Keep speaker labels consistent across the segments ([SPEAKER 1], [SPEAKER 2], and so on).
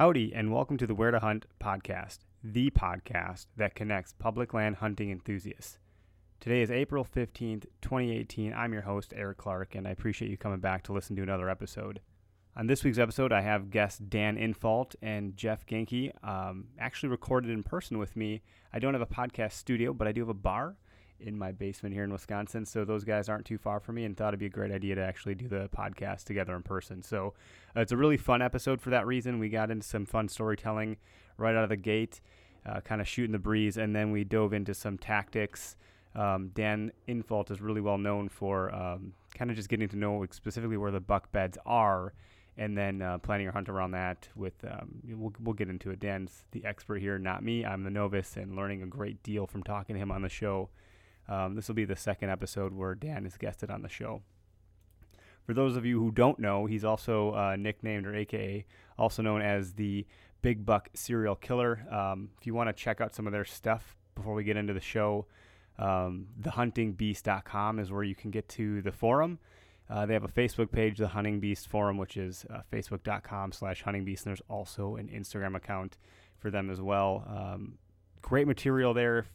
[SPEAKER 1] Howdy, and welcome to the Where to Hunt podcast, the podcast that connects public land hunting enthusiasts. Today is April 15th, 2018. I'm your host, Eric Clark, and I appreciate you coming back to listen to another episode. On this week's episode, I have guests Dan Infalt and Jeff Giencke um, actually recorded in person with me. I don't have a podcast studio, but I do have a bar in my basement here in Wisconsin, so those guys aren't too far from me and thought it'd be a great idea to actually do the podcast together in person. So uh, it's a really fun episode for that reason. We got into some fun storytelling right out of the gate, uh, kind of shooting the breeze, and then we dove into some tactics. Um, Dan Infalt is really well known for um, kind of just getting to know specifically where the buck beds are, and then uh, planning your hunt around that. With um, we'll we'll get into it. Dan's the expert here, not me. I'm the novice, and learning a great deal from talking to him on the show. Um, this will be the second episode where Dan is guested on the show. For those of you who don't know, he's also uh, nicknamed or AKA, also known as the Big Buck Serial Killer. Um, if you want to check out some of their stuff before we get into the show, um, thehuntingbeast.com is where you can get to the forum. Uh, they have a Facebook page, the Hunting Beast Forum, which is uh, facebook.com slash huntingbeast. And there's also an Instagram account for them as well. Um, great material there. If,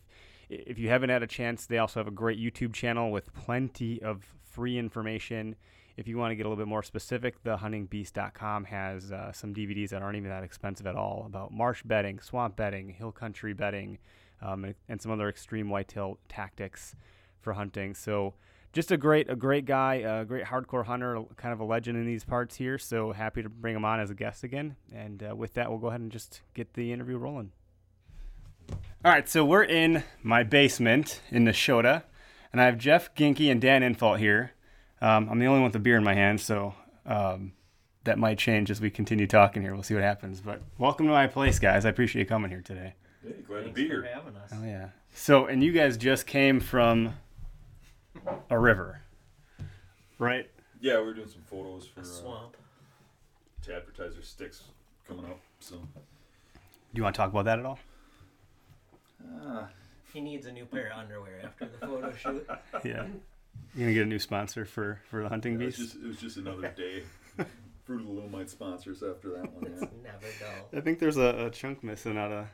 [SPEAKER 1] if you haven't had a chance, they also have a great YouTube channel with plenty of free information. If you want to get a little bit more specific, thehuntingbeast.com has uh, some DVDs that aren't even that expensive at all about marsh bedding, swamp bedding, hill country bedding, um, and, and some other extreme whitetail tactics for hunting. So, just a great, a great guy, a great hardcore hunter, kind of a legend in these parts here. So happy to bring him on as a guest again. And uh, with that, we'll go ahead and just get the interview rolling. All right, so we're in my basement in Neshota, and I have Jeff Giencke and Dan Infalt here. Um, I'm the only one with a beer in my hand, so um, that might change as we continue talking here. We'll see what happens. But welcome to my place, guys. I appreciate you coming here today.
[SPEAKER 2] Hey, glad
[SPEAKER 3] Thanks
[SPEAKER 2] to be
[SPEAKER 3] for
[SPEAKER 2] here.
[SPEAKER 3] having us.
[SPEAKER 1] Oh yeah. So, and you guys just came from a river, right?
[SPEAKER 2] Yeah, we are doing some photos for
[SPEAKER 3] A
[SPEAKER 2] uh,
[SPEAKER 3] swamp.
[SPEAKER 2] to advertise our sticks coming up. So,
[SPEAKER 1] Do you want to talk about that at all?
[SPEAKER 2] Uh,
[SPEAKER 3] He needs a new pair of underwear after the photo shoot.
[SPEAKER 1] Yeah. You gonna get a new sponsor for for the hunting
[SPEAKER 2] yeah, it, was
[SPEAKER 1] beast?
[SPEAKER 2] just, it was just another day. Fruit of the Loom might sponsor us after that one.
[SPEAKER 3] It's
[SPEAKER 2] Yeah.
[SPEAKER 3] never dull.
[SPEAKER 1] I think there's a, a chunk missing out of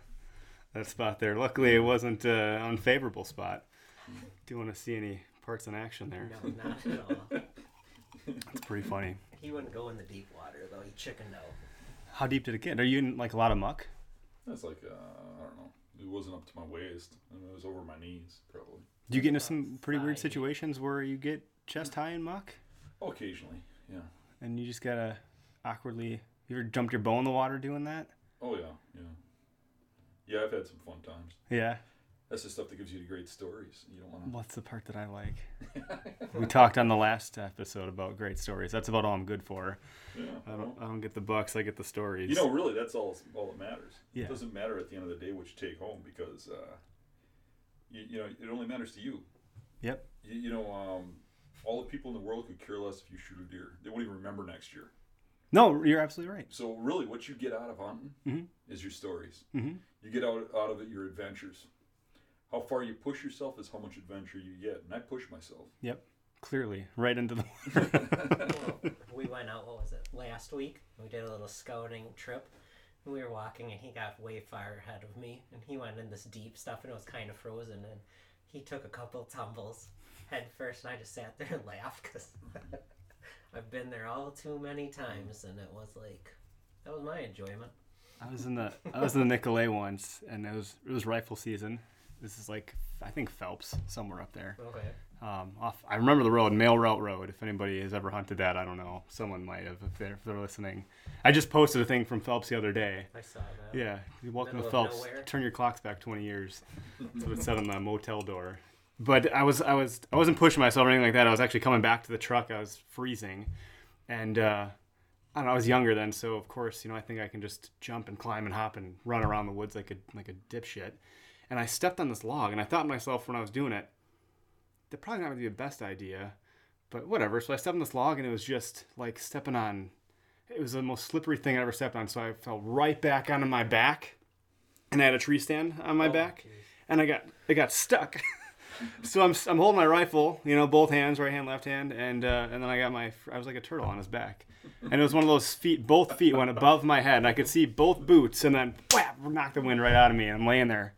[SPEAKER 1] that spot there. Luckily, it wasn't an unfavorable spot. Do you want to see any parts in action there?
[SPEAKER 3] No, not at all.
[SPEAKER 1] It's pretty funny.
[SPEAKER 3] He wouldn't go in the deep water though. He chickened out.
[SPEAKER 1] How deep did it get? Are you in like a lot of muck?
[SPEAKER 2] That's like uh, I don't know. It wasn't up to my waist. I mean, it was over my knees probably.
[SPEAKER 1] Do you get into some pretty weird situations where you get chest mm. high in muck
[SPEAKER 2] Oh, occasionally, yeah.
[SPEAKER 1] and you just gotta awkwardly? You ever jumped your bow in the water doing that?
[SPEAKER 2] Oh yeah, yeah. Yeah, I've had some fun times.
[SPEAKER 1] Yeah.
[SPEAKER 2] That's the stuff that gives you the great stories. You don't want to.
[SPEAKER 1] What's the part that I like? we talked on the last episode about great stories. That's about all I'm good for.
[SPEAKER 2] Yeah.
[SPEAKER 1] I don't, I don't get the bucks. I get the stories.
[SPEAKER 2] You know, really, that's all all that matters.
[SPEAKER 1] Yeah.
[SPEAKER 2] It doesn't matter at the end of the day what you take home because, uh, you, you know, it only matters to you.
[SPEAKER 1] Yep.
[SPEAKER 2] You, you know, um, all the people in the world could care less if you shoot a deer. They won't even remember next year.
[SPEAKER 1] No, you're absolutely right.
[SPEAKER 2] So really, what you get out of hunting
[SPEAKER 1] Mhm.
[SPEAKER 2] is your stories.
[SPEAKER 1] Mhm.
[SPEAKER 2] You get out out of it your adventures. How far you push yourself is how much adventure you get, and I push myself.
[SPEAKER 1] Yep. Clearly, right into the water.
[SPEAKER 3] we went out. What was it? Last week. We did a little scouting trip. We were walking, and he got way far ahead of me, and he went in this deep stuff, and it was kind of frozen, and he took a couple tumbles head first, and I just sat there and laughed because I've been there all too many times, and it was like That was my enjoyment.
[SPEAKER 1] I was in the I was in the Nicolet once, and it was it was rifle season. This is like I think Phelps somewhere up there.
[SPEAKER 3] Okay.
[SPEAKER 1] Um, off I remember the road, Mail Route Road. If anybody has ever hunted that, I don't know. Someone might have if they're, if they're listening. I just posted a thing from Phelps the other day.
[SPEAKER 3] I saw that.
[SPEAKER 1] Yeah, you welcome to
[SPEAKER 3] Middle
[SPEAKER 1] Phelps.
[SPEAKER 3] nowhere.
[SPEAKER 1] Turn your clocks back 20 years. That's what it said on the motel door. But I was I was I wasn't pushing myself or anything like that. I was actually coming back to the truck. I was freezing, and uh, I don't know. I was younger then, so of course, you know, I think I can just jump and climb and hop and run around the woods like a like a dipshit. And I stepped on this log, and I thought to myself when I was doing it, that probably not going to be the best idea, but whatever. So I stepped on this log, and it was just like stepping on. It was the most slippery thing I ever stepped on. So I fell right back onto my back, and I had a tree stand on my
[SPEAKER 3] Oh,
[SPEAKER 1] back,
[SPEAKER 3] geez.
[SPEAKER 1] and I got it got stuck. so I'm I'm holding my rifle, you know, both hands, right hand, left hand, and uh, and then I got my I was like a turtle on his back, and it was one of those feet. Both feet went above my head, and I could see both boots, and then whap, knocked the wind right out of me, and I'm laying there.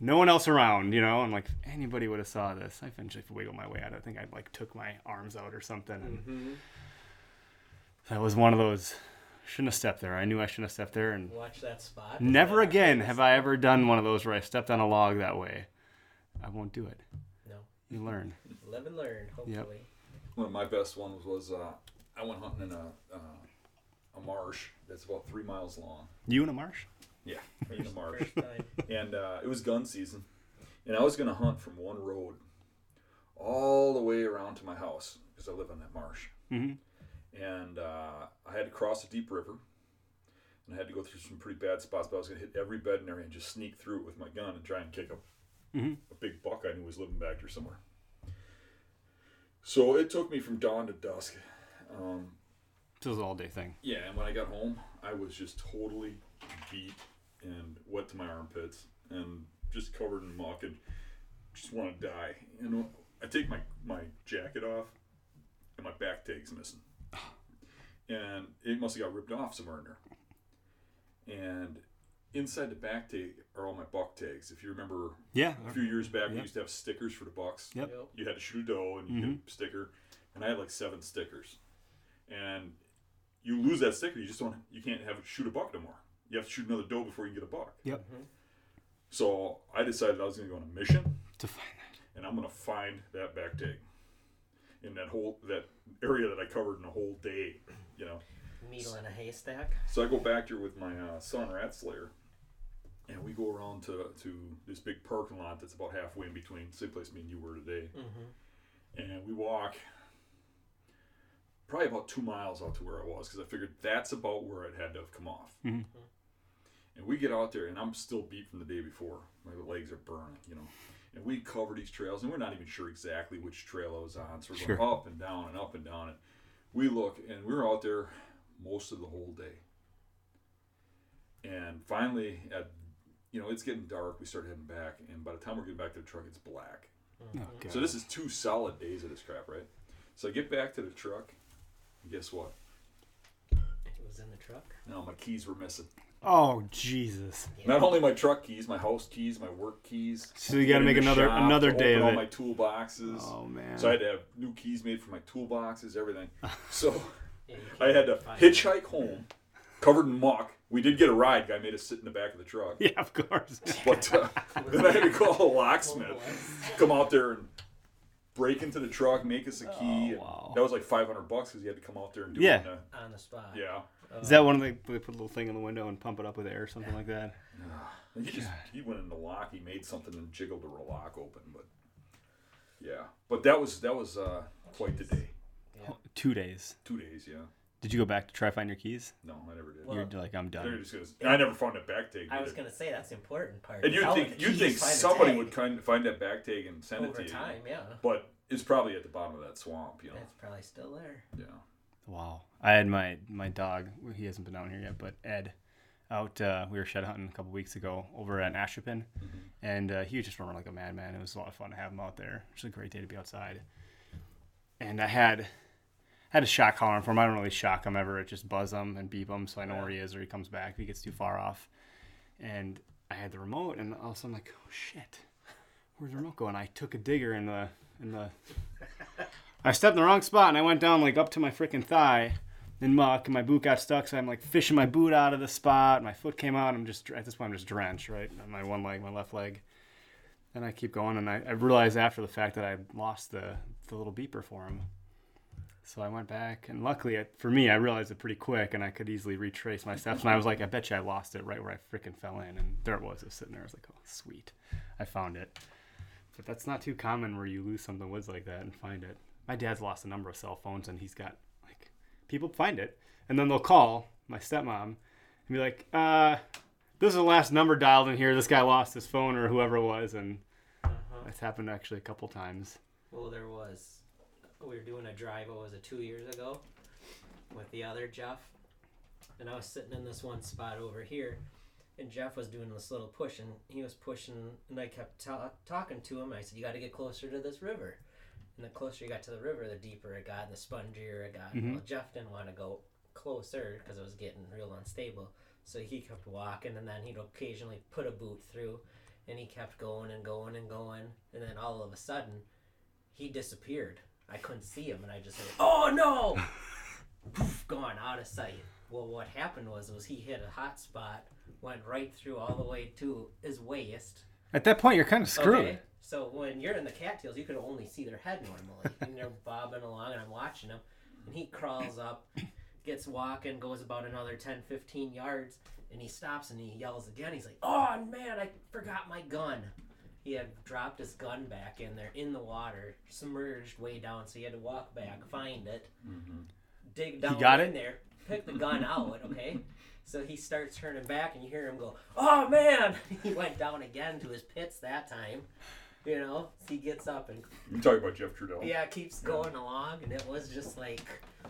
[SPEAKER 1] No one else around, you know. I'm like, if anybody would have saw this. I eventually wiggled my way out. I think I like took my arms out or something. And That was one of those. Shouldn't have stepped there. I knew I shouldn't have stepped there, and
[SPEAKER 3] Watch that spot.
[SPEAKER 1] never again have I ever done one of those where I stepped on a log that way. I won't do it.
[SPEAKER 3] No.
[SPEAKER 1] You learn.
[SPEAKER 3] Live and learn. Hopefully.
[SPEAKER 2] One of my best ones was uh, I went hunting in a uh, a marsh that's about three miles long.
[SPEAKER 1] You in a marsh?
[SPEAKER 2] Yeah, in the marsh. And uh, it was gun season, and I was going to hunt from one road all the way around to my house because I live on that marsh,
[SPEAKER 1] Mm-hmm.
[SPEAKER 2] and uh, I had to cross a deep river, and I had to go through some pretty bad spots. But I was going to hit every bed and area and just sneak through it with my gun and try and kick a,
[SPEAKER 1] Mhm.
[SPEAKER 2] a big buck I knew was living back there somewhere. So it took me from dawn to dusk. Um,
[SPEAKER 1] This was an all day thing.
[SPEAKER 2] yeah, and when I got home, I was just totally beat and wet to my armpits and just covered in muck and just want to die. You know, I take my, my jacket off and my back tag's missing. And it must have got ripped off somewhere in there. And inside the back tag are all my buck tags. If you remember
[SPEAKER 1] Yeah.
[SPEAKER 2] a few years back, we used to have stickers for the bucks
[SPEAKER 1] Yep.
[SPEAKER 3] Yep.
[SPEAKER 2] you had to shoot a doe and you get a mm-hmm. sticker and i had like seven stickers and you lose that sticker you just don't you can't have shoot a buck no more you have to shoot another doe before you can get a buck
[SPEAKER 1] Yep.
[SPEAKER 2] so i decided i was going to go on a mission
[SPEAKER 1] To find that.
[SPEAKER 2] and i'm going to find that back tag in that whole that area that i covered in a whole day you know
[SPEAKER 3] Needle in a haystack.
[SPEAKER 2] so I go back there with my uh, son Rat Slayer, and we go around to to this big parking lot that's about halfway in between same place me and you were today,
[SPEAKER 3] Mm-hmm.
[SPEAKER 2] and we walk probably about two miles out to where I was because I figured that's about where it had to have come off.
[SPEAKER 1] Mhm.
[SPEAKER 2] And we get out there, and I'm still beat from the day before. My legs are burning, you know. And we cover these trails, and we're not even sure exactly which trail I was on. So we're
[SPEAKER 1] Sure.
[SPEAKER 2] going up and down and up and down. And we look, and we were out there most of the whole day. And finally, at you know, it's getting dark. We start heading back, and by the time we're getting back to the truck, it's black.
[SPEAKER 1] Oh, mm-hmm.
[SPEAKER 2] So this is two solid days of this crap, right? So I get back to the truck, and guess what?
[SPEAKER 3] It was in the truck.
[SPEAKER 2] No, my keys were missing.
[SPEAKER 1] Oh Jesus!
[SPEAKER 2] Not only my truck keys, my house keys, my work keys.
[SPEAKER 1] So you gotta make another-
[SPEAKER 2] shop
[SPEAKER 1] another day
[SPEAKER 2] open
[SPEAKER 1] of
[SPEAKER 2] all
[SPEAKER 1] it.
[SPEAKER 2] my toolboxes.
[SPEAKER 1] Oh man.
[SPEAKER 2] So I had to have new keys made for my toolboxes, everything. So
[SPEAKER 3] Yeah,
[SPEAKER 2] I had to
[SPEAKER 3] can't
[SPEAKER 2] hitchhike home, covered in muck. We did get a ride. Guy made us sit in the back of the truck.
[SPEAKER 1] yeah, of course.
[SPEAKER 2] But uh, then I had to call a locksmith, come out there and break into the truck, make us a key.
[SPEAKER 1] Oh, wow.
[SPEAKER 2] That was like 500 bucks because you had to come out there and do
[SPEAKER 1] Yeah.
[SPEAKER 2] it. in
[SPEAKER 3] on the spot.
[SPEAKER 2] yeah.
[SPEAKER 1] Is that one of the they put a little thing in the window and pump it up with air or something like that?
[SPEAKER 2] And he just he went in the lock. He made something and jiggled the lock open. But yeah, but that was that was uh, quite the day.
[SPEAKER 3] Yeah.
[SPEAKER 1] Two days.
[SPEAKER 2] Two days. Yeah.
[SPEAKER 1] Did you go back to try to find your keys?
[SPEAKER 2] No, I never did.
[SPEAKER 3] Well,
[SPEAKER 1] You're like, I'm
[SPEAKER 2] They're
[SPEAKER 1] done.
[SPEAKER 2] just gonna, I never found that back tag.
[SPEAKER 3] I was
[SPEAKER 2] either.
[SPEAKER 3] gonna say that's the important part.
[SPEAKER 2] And you'd
[SPEAKER 3] How
[SPEAKER 2] think
[SPEAKER 3] the
[SPEAKER 2] you'd
[SPEAKER 3] keys
[SPEAKER 2] think
[SPEAKER 3] find the
[SPEAKER 2] somebody
[SPEAKER 3] tag
[SPEAKER 2] would kind find that back tag and send
[SPEAKER 3] over
[SPEAKER 2] it to you.
[SPEAKER 3] time. Yeah,
[SPEAKER 2] But it's probably at the bottom of that swamp. You know.
[SPEAKER 3] it's probably still there.
[SPEAKER 2] Yeah.
[SPEAKER 1] Wow. I had my my dog. He hasn't been down here yet, but Ed, out. Uh, we were shed hunting a couple weeks ago over at Asherpin, and uh, he was just running like a madman. It was a lot of fun to have him out there. It was a great day to be outside. And I had had a shock collar for him. I don't really shock him ever. It just buzz him and beep him, so I know where he is or he comes back if he gets too far off. And I had the remote, and all of a sudden I'm like, oh shit, where's the remote going? I took a digger in the in the I stepped in the wrong spot and I went down like up to my freaking thigh in muck, and my boot got stuck. So I'm like fishing my boot out of the spot. My foot came out. I'm just at this point I'm just drenched, right? My one leg, my left leg. And I keep going, and I, I realized after the fact that I lost the the little beeper for him. So I went back, and luckily it, for me, I realized it pretty quick, and I could easily retrace my steps. And I was like, I bet you I lost it right where I freaking fell in, and there it was. It was sitting there. I was like, oh, sweet, I found it. But that's not too common where you lose something in the woods like that and find it. My dad's lost a number of cell phones, and he's got like people find it, and then they'll call my stepmom and be like, uh, "This is the last number dialed in here. This guy lost his phone or whoever it was," and
[SPEAKER 3] Uh-huh.
[SPEAKER 1] it's happened actually a couple times.
[SPEAKER 3] Well, there was. We were doing a drive. What was it? Two years ago, with the other Jeff, and I was sitting in this one spot over here, and Jeff was doing this little push, and he was pushing, and I kept ta- talking to him. I said, "You got to get closer to this river." And the closer you got to the river, the deeper it got, and the spongier it got.
[SPEAKER 1] Mhm.
[SPEAKER 3] Well, Jeff didn't want to go closer because it was getting real unstable. So he kept walking, and then he'd occasionally put a boot through, and he kept going and going and going, and then all of a sudden, he disappeared. I couldn't see him, and I just said, "Oh no!" Poof, gone out of sight. Well, what happened was, was he hit a hot spot, went right through all the way to his waist.
[SPEAKER 1] At that point, you're kind of screwed.
[SPEAKER 3] Okay, so when you're in the cattails, you can only see their head normally, and they're bobbing along, and I'm watching them. and he crawls up, gets walking, goes about another 10, 15 yards, and he stops and he yells again. He's like, "Oh man, I forgot my gun." He had dropped his gun back in there in the water, submerged way down, so he had to walk back, find it, mm-hmm. dig down
[SPEAKER 1] got
[SPEAKER 3] in
[SPEAKER 1] it?
[SPEAKER 3] there, pick the gun out. Okay. So he starts turning back, and you hear him go, "Oh man!" He went down again to his pits that time. You know, he gets up and
[SPEAKER 2] You're talking about Jeff Trudell?
[SPEAKER 3] yeah, keeps going along, and it was just like,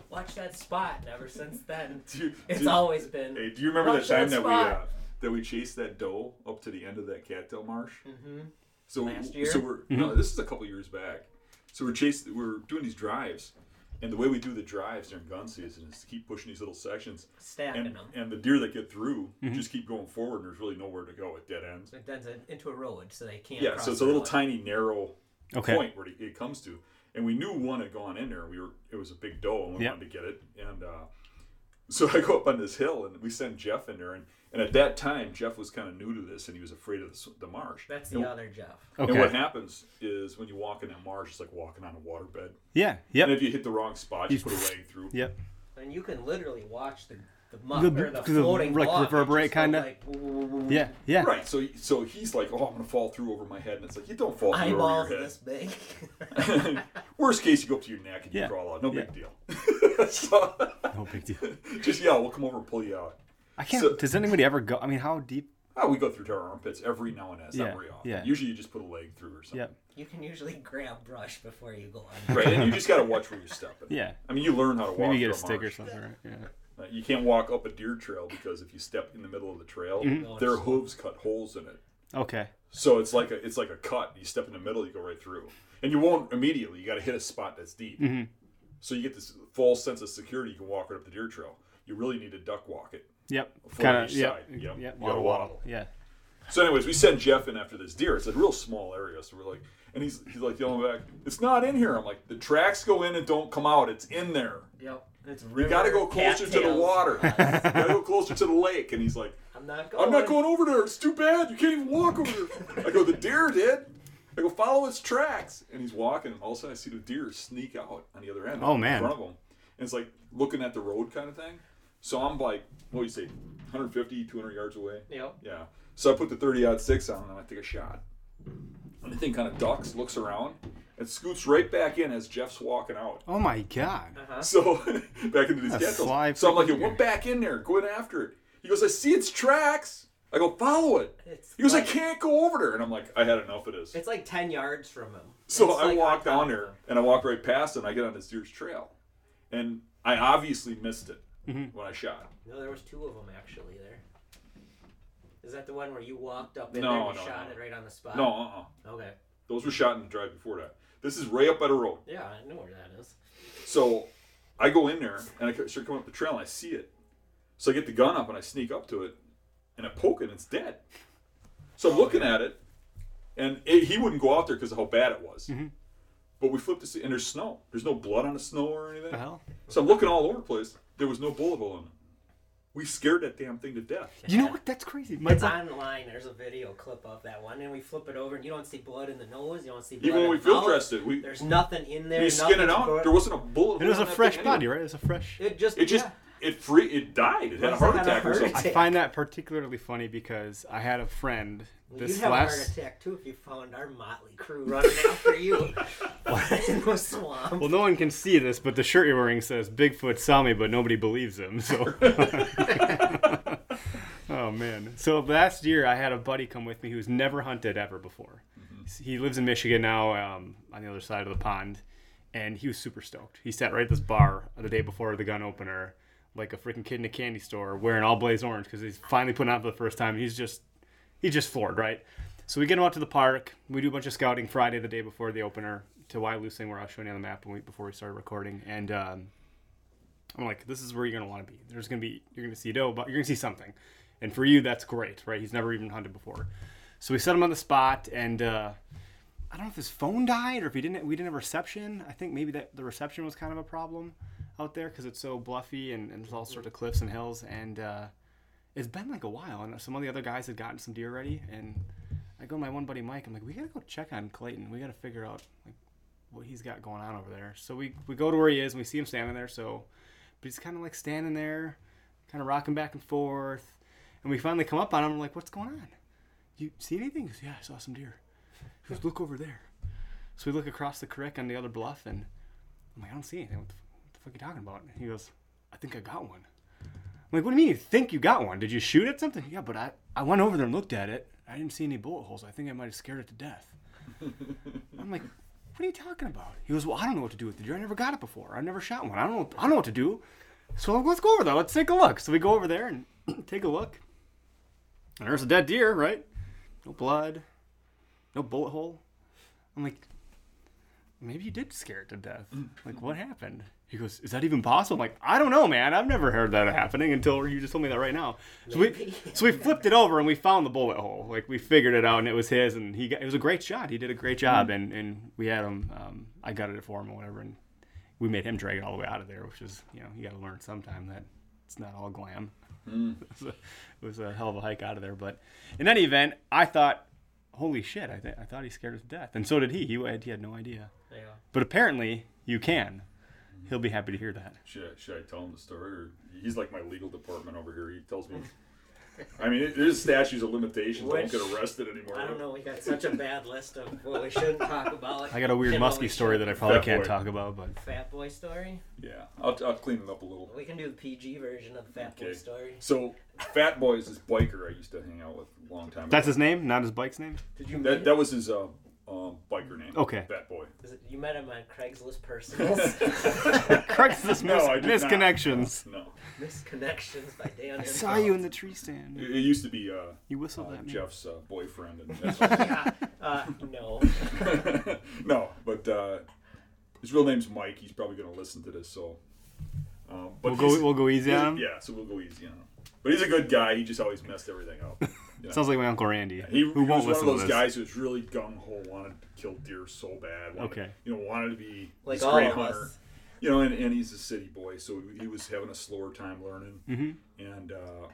[SPEAKER 3] watch that spot. And ever since then,
[SPEAKER 2] Do you-
[SPEAKER 3] it's
[SPEAKER 2] do you-
[SPEAKER 3] always been.
[SPEAKER 2] Hey, do you remember
[SPEAKER 3] Watch
[SPEAKER 2] that time
[SPEAKER 3] that
[SPEAKER 2] that, we uh,
[SPEAKER 3] spot.
[SPEAKER 2] that we chased that doe up to the end of that cattail marsh?
[SPEAKER 3] hmm
[SPEAKER 2] So
[SPEAKER 3] Last year?
[SPEAKER 2] so we're no, this is a couple years back. So we're chasing, we're doing these drives, and the way we do the drives during gun season is to keep pushing these little sections,
[SPEAKER 3] Stacking
[SPEAKER 2] and
[SPEAKER 3] them.
[SPEAKER 2] and the deer that get through just keep going forward, and there's really nowhere to go at dead ends.
[SPEAKER 3] It does it into a road, so they can't.
[SPEAKER 2] Yeah,
[SPEAKER 3] cross
[SPEAKER 2] so it's a little
[SPEAKER 3] road.
[SPEAKER 2] tiny narrow
[SPEAKER 1] Okay.
[SPEAKER 2] point where it, it comes to, and we knew one had gone in there. We were it was a big doe, and we
[SPEAKER 1] Yep.
[SPEAKER 2] wanted to get it, and uh, so I go up on this hill, and we send Jeff in there, and, and at that time Jeff was kind of new to this, and he was afraid of the, the marsh.
[SPEAKER 3] That's the
[SPEAKER 2] and,
[SPEAKER 3] other Jeff.
[SPEAKER 1] Okay.
[SPEAKER 2] and what happens is when you walk in that marsh, it's like walking on a waterbed.
[SPEAKER 1] yeah.
[SPEAKER 2] yeah.
[SPEAKER 1] And
[SPEAKER 2] if you hit the wrong spot, you
[SPEAKER 1] You-
[SPEAKER 2] put a leg through.
[SPEAKER 1] Yep.
[SPEAKER 3] And you can literally watch the the muck
[SPEAKER 1] The-
[SPEAKER 3] or the
[SPEAKER 1] the,
[SPEAKER 3] floating
[SPEAKER 1] like,
[SPEAKER 3] block,
[SPEAKER 1] reverberate kinda?
[SPEAKER 3] like,
[SPEAKER 1] Yeah. Yeah.
[SPEAKER 2] Right. So so he's like, oh, I'm gonna fall through over my head, and it's like you don't fall through
[SPEAKER 3] Eyeballs
[SPEAKER 2] over your
[SPEAKER 3] this big.
[SPEAKER 2] Worst case, you go up to your neck and
[SPEAKER 1] Yeah.
[SPEAKER 2] you crawl out. No
[SPEAKER 1] Yeah.
[SPEAKER 2] big deal. so,
[SPEAKER 1] No big deal.
[SPEAKER 2] just yeah, we'll come over and pull you out.
[SPEAKER 1] I can't.
[SPEAKER 2] So-
[SPEAKER 1] does anybody ever go? I mean, how deep?
[SPEAKER 2] Oh, we go through to our armpits every now and then. It's
[SPEAKER 1] Yeah,
[SPEAKER 2] not very often.
[SPEAKER 1] yeah.
[SPEAKER 2] Usually, you just put a leg through or something.
[SPEAKER 1] Yep.
[SPEAKER 3] you can usually grab brush before you go on.
[SPEAKER 2] Right, and you just gotta watch where you're stepping.
[SPEAKER 1] Yeah.
[SPEAKER 2] I mean, you learn how to walk.
[SPEAKER 1] Maybe you get a
[SPEAKER 2] through
[SPEAKER 1] stick or something. Right? Yeah.
[SPEAKER 2] Uh, You can't walk up a deer trail because if you step in the middle of the trail,
[SPEAKER 1] Mm-hmm.
[SPEAKER 2] their hooves cut holes in it.
[SPEAKER 1] Okay.
[SPEAKER 2] So it's like a it's like a cut. You step in the middle, you go right through, and you won't immediately. You got to hit a spot that's deep.
[SPEAKER 1] Mhm.
[SPEAKER 2] So you get this false sense of security. You can walk right up the deer trail. You really need to duck walk it.
[SPEAKER 1] Yep. Kind of.
[SPEAKER 2] each
[SPEAKER 1] Yep.
[SPEAKER 2] side. Yep.
[SPEAKER 1] Yep.
[SPEAKER 2] Gotta
[SPEAKER 1] Waddle,
[SPEAKER 2] waddle.
[SPEAKER 1] waddle. Yeah.
[SPEAKER 2] So, anyways, we send Jeff in after this deer. It's a real small area, so we're like, and he's he's like yelling back, "It's not in here." I'm like, "The tracks go in and don't come out. It's in there.
[SPEAKER 3] Yep. It's
[SPEAKER 2] You got to go closer to the water. you got to go closer to the lake." And he's like,
[SPEAKER 3] I'm not going.
[SPEAKER 2] I'm not going over there. It's too bad. You can't even walk over there. I go, the deer did. I go, follow its tracks. And he's walking, and all of a sudden I see the deer sneak out on the other end.
[SPEAKER 1] Oh, man!
[SPEAKER 2] in front of him. And it's like looking at the road kind of thing. So I'm like, what do you say, 150, 200 yards away?
[SPEAKER 3] Yeah.
[SPEAKER 2] Yeah. So I put the 30 odd six on, and I take a shot. And the thing kind of ducks, looks around, and scoots right back in as Jeff's walking out.
[SPEAKER 1] Oh my god.
[SPEAKER 3] Uh-huh.
[SPEAKER 2] So back into these
[SPEAKER 1] A
[SPEAKER 2] cattails. So I'm like,
[SPEAKER 1] freaking
[SPEAKER 2] it went back in there, going after it. He goes, I see its tracks. I go, follow it.
[SPEAKER 3] It's
[SPEAKER 2] He goes, I can't go over there. And I'm like, I had enough of this.
[SPEAKER 3] It's like ten yards from him.
[SPEAKER 2] So
[SPEAKER 3] It's
[SPEAKER 2] I
[SPEAKER 3] like
[SPEAKER 2] walk
[SPEAKER 3] on
[SPEAKER 2] down there and I walk right past it and I get on this deer's trail. And I obviously missed it
[SPEAKER 1] Mhm.
[SPEAKER 2] when I shot.
[SPEAKER 3] No, there was two of them actually there. Is that the one where you walked up in
[SPEAKER 2] No,
[SPEAKER 3] there and
[SPEAKER 2] no,
[SPEAKER 3] shot
[SPEAKER 2] no.
[SPEAKER 3] it right on the spot?
[SPEAKER 2] No, uh uh
[SPEAKER 3] Okay.
[SPEAKER 2] Those were shot in the drive before that. This is right up by the road.
[SPEAKER 3] Yeah, I know where that is.
[SPEAKER 2] So I go in there and I start coming up the trail and I see it. So I get the gun up and I sneak up to it and I poke it and it's dead. So I'm looking at it and it, he wouldn't go out there because of how bad it was.
[SPEAKER 1] Mhm.
[SPEAKER 2] But we flipped to see, and there's snow. There's no blood on the snow or anything.
[SPEAKER 1] the hell?
[SPEAKER 2] So I'm looking all over the place. There was no bullet hole in it. We scared that damn thing to death.
[SPEAKER 1] You know what? That's crazy. My
[SPEAKER 3] It's
[SPEAKER 1] bu-
[SPEAKER 3] online. There's a video clip of that one, and we flip it over, and you don't see blood in the nose. You don't see blood
[SPEAKER 2] Even when
[SPEAKER 3] in
[SPEAKER 2] we
[SPEAKER 3] the
[SPEAKER 2] field
[SPEAKER 3] mouth.
[SPEAKER 2] dressed it, we
[SPEAKER 3] There's nothing in there.
[SPEAKER 2] we skin it
[SPEAKER 3] nothing's
[SPEAKER 2] out.
[SPEAKER 3] bur-
[SPEAKER 2] There wasn't a bullet.
[SPEAKER 1] it was a
[SPEAKER 2] in that
[SPEAKER 1] fresh
[SPEAKER 2] thing
[SPEAKER 1] body,
[SPEAKER 2] anyway.
[SPEAKER 1] right? It was a fresh.
[SPEAKER 3] It just
[SPEAKER 2] It just
[SPEAKER 3] yeah.
[SPEAKER 2] It free it died. It had a heart
[SPEAKER 3] have a
[SPEAKER 2] attack or
[SPEAKER 3] heart
[SPEAKER 2] something.
[SPEAKER 1] I find that particularly funny because I had a friend
[SPEAKER 3] Well,
[SPEAKER 1] this
[SPEAKER 3] You'd have a heart attack too if you found our motley crew running after you in the swamp.
[SPEAKER 1] Well, no one can see this, but the shirt you're wearing says Bigfoot saw me, but nobody believes him. So. oh man! So last year I had a buddy come with me who's never hunted ever before. He lives in Michigan now, um, on the other side of the pond, and he was super stoked. He sat right at this bar the day before the gun opener, like a freaking kid in a candy store, wearing all blaze orange because he's finally putting out for the first time. He's just he's just floored, right? So we get him out to the park. We do a bunch of scouting Friday, the day before the opener, to Wyalusing, where I was showing you on the map before we started recording. And um, I'm like, this is where you're gonna want to be. There's gonna be you're gonna see doe, but you're gonna see something. And for you, that's great, right? He's never even hunted before. So we set him on the spot, and uh, I don't know if his phone died or if he didn't. We didn't have reception. I think maybe that the reception was kind of a problem out there because it's so bluffy and, and there's all sorts of cliffs and hills. And uh, it's been like a while, and some of the other guys had gotten some deer ready. And I go to my one buddy Mike. I'm like, we gotta go check on Clayton. We gotta figure out like what he's got going on over there. So we we go to where he is and we see him standing there. So, but he's kind of like standing there, kind of rocking back and forth. And we finally come up on him. I'm like, what's going on? You see anything? Goes, yeah, I saw some deer. He goes, look over there. So we look across the creek on the other bluff, and I'm like, I don't see anything. What the, what the fuck are you talking about? And he goes, I think I got one. I'm like, what do you mean you think you got one? Did you shoot at something? Yeah, but I, I went over there and looked at it. I didn't see any bullet holes. I think I might have scared it to death. I'm like, what are you talking about? He goes, well, I don't know what to do with the deer. I never got it before. I never shot one. I don't know. I don't know what to do. So let's go over there. Let's take a look. So we go over there and take a look. And there's a dead deer, right? No blood, no bullet hole. I'm like, maybe you did scare it to death. Mm. Like, what happened? He goes, is that even possible? I'm like, I don't know, man. I've never heard that happening until you just told me that right now. So we, so we flipped it over and we found the bullet hole. Like we figured it out and it was his and he got, it was a great shot. He did a great mm. job and, and we had him, um, I gutted it for him or whatever. And we made him drag it all the way out of there, which is, you know, you got to learn sometime that it's not all glam. it, was a, it was a hell of a hike out of there. But in any event, I thought, holy shit, I, th- I thought he scared us to death. And so did he. He had, he had no idea.
[SPEAKER 3] Yeah.
[SPEAKER 1] But apparently, you can. He'll be happy to hear that.
[SPEAKER 2] Should I, should I tell him the story? Or he's like my legal department over here. He tells me. I mean, there's statutes of limitations. I don't get arrested anymore.
[SPEAKER 3] I don't know. We got such a bad list of what we shouldn't talk about.
[SPEAKER 1] I got a weird
[SPEAKER 3] and what
[SPEAKER 1] musky
[SPEAKER 3] we
[SPEAKER 1] story that I probably
[SPEAKER 2] Fat
[SPEAKER 1] can't
[SPEAKER 2] boy.
[SPEAKER 1] talk about, but
[SPEAKER 3] Fat boy story.
[SPEAKER 2] Yeah, I'll, I'll clean it up a little.
[SPEAKER 3] We can do the PG version of the Fat boy
[SPEAKER 2] Okay.
[SPEAKER 3] story.
[SPEAKER 2] So, Fat Boy is this biker I used to hang out with a long time ago.
[SPEAKER 1] that's his name, not his bike's name.
[SPEAKER 3] Did you
[SPEAKER 2] that, that was his uh, um, biker name.
[SPEAKER 1] Okay.
[SPEAKER 2] Fat Boy.
[SPEAKER 3] Is it, you met him on Craigslist Personals.
[SPEAKER 1] Craigslist
[SPEAKER 2] No,
[SPEAKER 1] mis-
[SPEAKER 2] I not.
[SPEAKER 1] misconnections.
[SPEAKER 2] No.
[SPEAKER 3] Misconnections by Dan.
[SPEAKER 1] I saw you in the tree stand.
[SPEAKER 2] It, it used to be uh,
[SPEAKER 1] You whistled
[SPEAKER 2] uh,
[SPEAKER 1] at me.
[SPEAKER 2] Jeff's uh, boyfriend. And that's all.
[SPEAKER 3] Yeah. Uh, no.
[SPEAKER 2] no, but uh, his real name's Mike. He's probably going to listen to this, so. Um, but
[SPEAKER 1] We'll go. We'll go easy on him.
[SPEAKER 2] Yeah, so we'll go easy on him. But he's a good guy. He just always messed everything up. You know?
[SPEAKER 1] Sounds like my uncle Randy,
[SPEAKER 2] He,
[SPEAKER 1] who
[SPEAKER 2] he
[SPEAKER 1] won't
[SPEAKER 2] was one of those guys who was really gung ho, wanted to kill deer so bad. Wanted,
[SPEAKER 1] Okay.
[SPEAKER 2] You know, wanted to be
[SPEAKER 3] Like
[SPEAKER 2] this
[SPEAKER 3] all
[SPEAKER 2] great
[SPEAKER 3] of
[SPEAKER 2] hunter.
[SPEAKER 3] us.
[SPEAKER 2] You know, and, and he's a city boy, so he was having a slower time learning.
[SPEAKER 1] Mm-hmm.
[SPEAKER 2] And uh,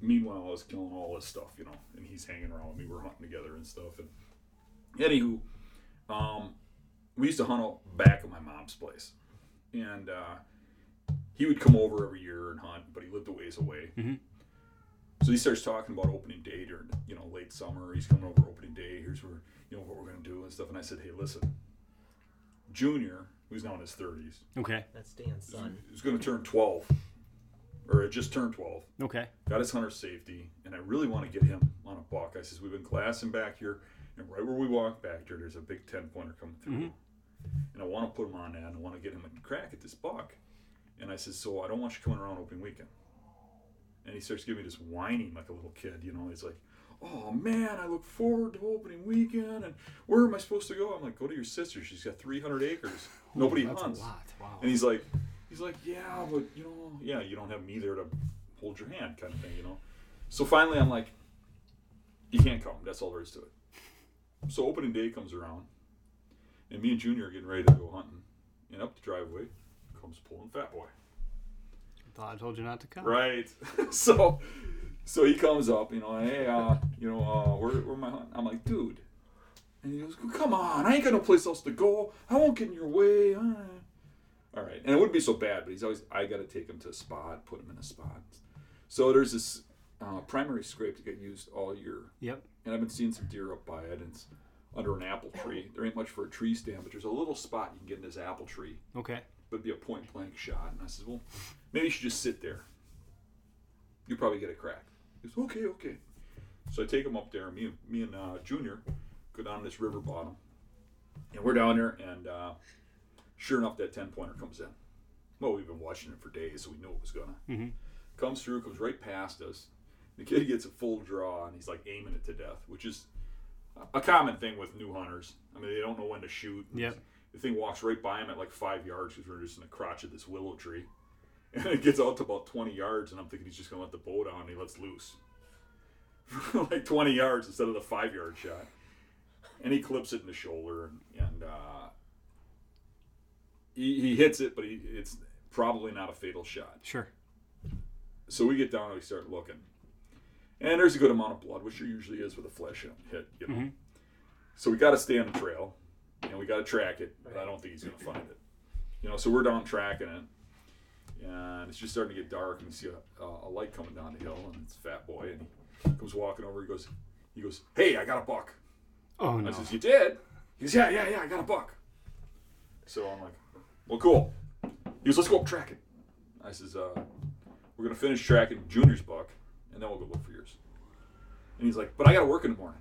[SPEAKER 2] meanwhile, I was killing all this stuff, you know, and he's hanging around with me. We're hunting together and stuff. And anywho, um, we used to hunt out back at my mom's place, and uh, he would come over every year and hunt, but he lived a ways away.
[SPEAKER 1] Mhm.
[SPEAKER 2] So he starts talking about opening day during, you know, late summer. He's coming over opening day. Here's where, you know, what we're gonna do and stuff. And I said, hey, listen, Junior, who's now in his thirties,
[SPEAKER 1] Okay.
[SPEAKER 3] That's Dan's son.
[SPEAKER 2] is going to turn 12, or had just turned 12
[SPEAKER 1] Okay.
[SPEAKER 2] got his hunter safety, and I really want to get him on a buck. I says we've been glassing back here, and right where we walk back there, there's a big ten pointer coming through,
[SPEAKER 1] Mhm.
[SPEAKER 2] and I want to put him on that, and I want to get him a crack at this buck. And I says, so I don't want you coming around opening weekend. And he starts giving me this whining like a little kid, you know. He's like, "Oh man, I look forward to opening weekend, and where am I supposed to go?" I'm like, "Go to your sister. She's got 300 acres. Nobody
[SPEAKER 1] That's
[SPEAKER 2] hunts."
[SPEAKER 1] a lot. Wow.
[SPEAKER 2] And he's like, he's like, yeah, but you know, yeah, you don't have me there to hold your hand, kind of thing, you know. So finally, I'm like, you can't come. That's all there is to it. So opening day comes around, And me and Junior are getting ready to go hunting. And up the driveway comes pulling Fat Boy.
[SPEAKER 1] Thought I told you not to come.
[SPEAKER 2] Right. so so he comes up, you know, hey, uh, you know, uh, where, where am I hunting? I'm like, dude. And he goes, come on, I ain't got no place else to go. I won't get in your way. Uh. All right. And it wouldn't be so bad, but he's always, I got to take him to a spot, put him in a spot. So there's this uh, primary scrape that get used all year.
[SPEAKER 1] Yep.
[SPEAKER 2] And I've been seeing some deer up by it, and it's under an apple tree. There ain't much for a tree stand, but there's a little spot you can get in this apple tree
[SPEAKER 1] Okay.
[SPEAKER 2] But it'd be a point blank shot. And I said, well, maybe you should just sit there. You'll probably get a crack. He goes, okay, okay. So I take him up there. Me and me and uh, Junior go down this river bottom, and we're down there. And uh, sure enough, that ten pointer comes in. Well, we've been watching it for days, so we knew it was gonna.
[SPEAKER 1] Mhm.
[SPEAKER 2] Comes through, comes right past us. The kid gets a full draw, and he's like aiming it to death, which is a common thing with new hunters. I mean, they don't know when to shoot.
[SPEAKER 1] Yep.
[SPEAKER 2] The thing walks right by him at like five yards because we're just in the crotch of this willow tree. And it gets out to about 20 yards, and I'm thinking he's just going to let the bow down, and he lets loose. like 20 yards instead of the five yard shot. And he clips it in the shoulder, and, and uh, he, he hits it, but he, it's probably not a fatal shot.
[SPEAKER 1] Sure.
[SPEAKER 2] So we get down and we start looking. And there's a good amount of blood, which there usually is with a flesh hit, you know.
[SPEAKER 1] Mhm.
[SPEAKER 2] So we got to stay on the trail, and we got to track it, but I don't think he's going to find it. You know, so we're down tracking it, and it's just starting to get dark, and we see a, a light coming down the hill, and it's Fat Boy, and he comes walking over. He goes, he goes, "Hey, I got a buck."
[SPEAKER 1] Oh no.
[SPEAKER 2] I says, "You did?" He goes, "Yeah, yeah, yeah, I got a buck." So I'm like, "Well, cool." He goes, "Let's go up tracking." I says, uh, "We're gonna finish tracking Junior's buck, and then we'll go look for yours." And he's like, "But I gotta work in the morning."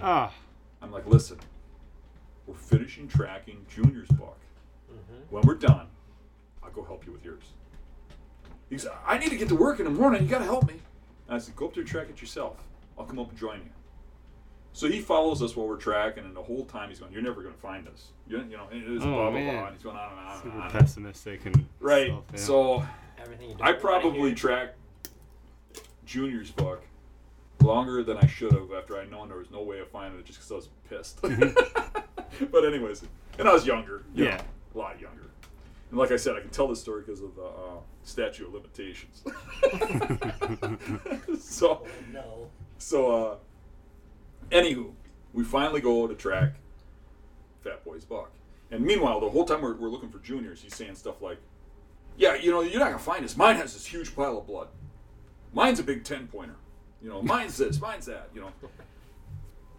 [SPEAKER 1] Ah.
[SPEAKER 2] I'm like, "Listen, we're finishing tracking Junior's buck. When we're done, I'll go help you with yours." He goes, "I need to get to work in the morning. You gotta help me." And I said, "Go up there and track it yourself. I'll come up and join you." So he follows us while we're tracking, and the whole time he's going, "You're never going to find us." You, you know, and it is
[SPEAKER 1] Oh,
[SPEAKER 2] blah blah
[SPEAKER 1] man.
[SPEAKER 2] blah. And he's going on and on and
[SPEAKER 1] Super
[SPEAKER 2] on.
[SPEAKER 1] pessimistic and
[SPEAKER 2] Right.
[SPEAKER 1] stuff, yeah.
[SPEAKER 2] So
[SPEAKER 3] Everything.
[SPEAKER 2] I probably tracked Junior's buck longer than I should have after I known there was no way of finding it just because I was pissed. but anyways, and I was younger. you
[SPEAKER 1] Yeah.
[SPEAKER 2] know, a lot younger. And like I said, I can tell this story because of the uh, statute of limitations. so
[SPEAKER 3] Oh, no.
[SPEAKER 2] so, uh, anywho, we finally go to track Fat Boy's buck. And meanwhile, the whole time we're, we're looking for juniors, he's saying stuff like, Yeah, you know, you're not going to find us. Mine has this huge pile of blood. Mine's a big 10 pointer. You know, mine's this, mine's that, you know.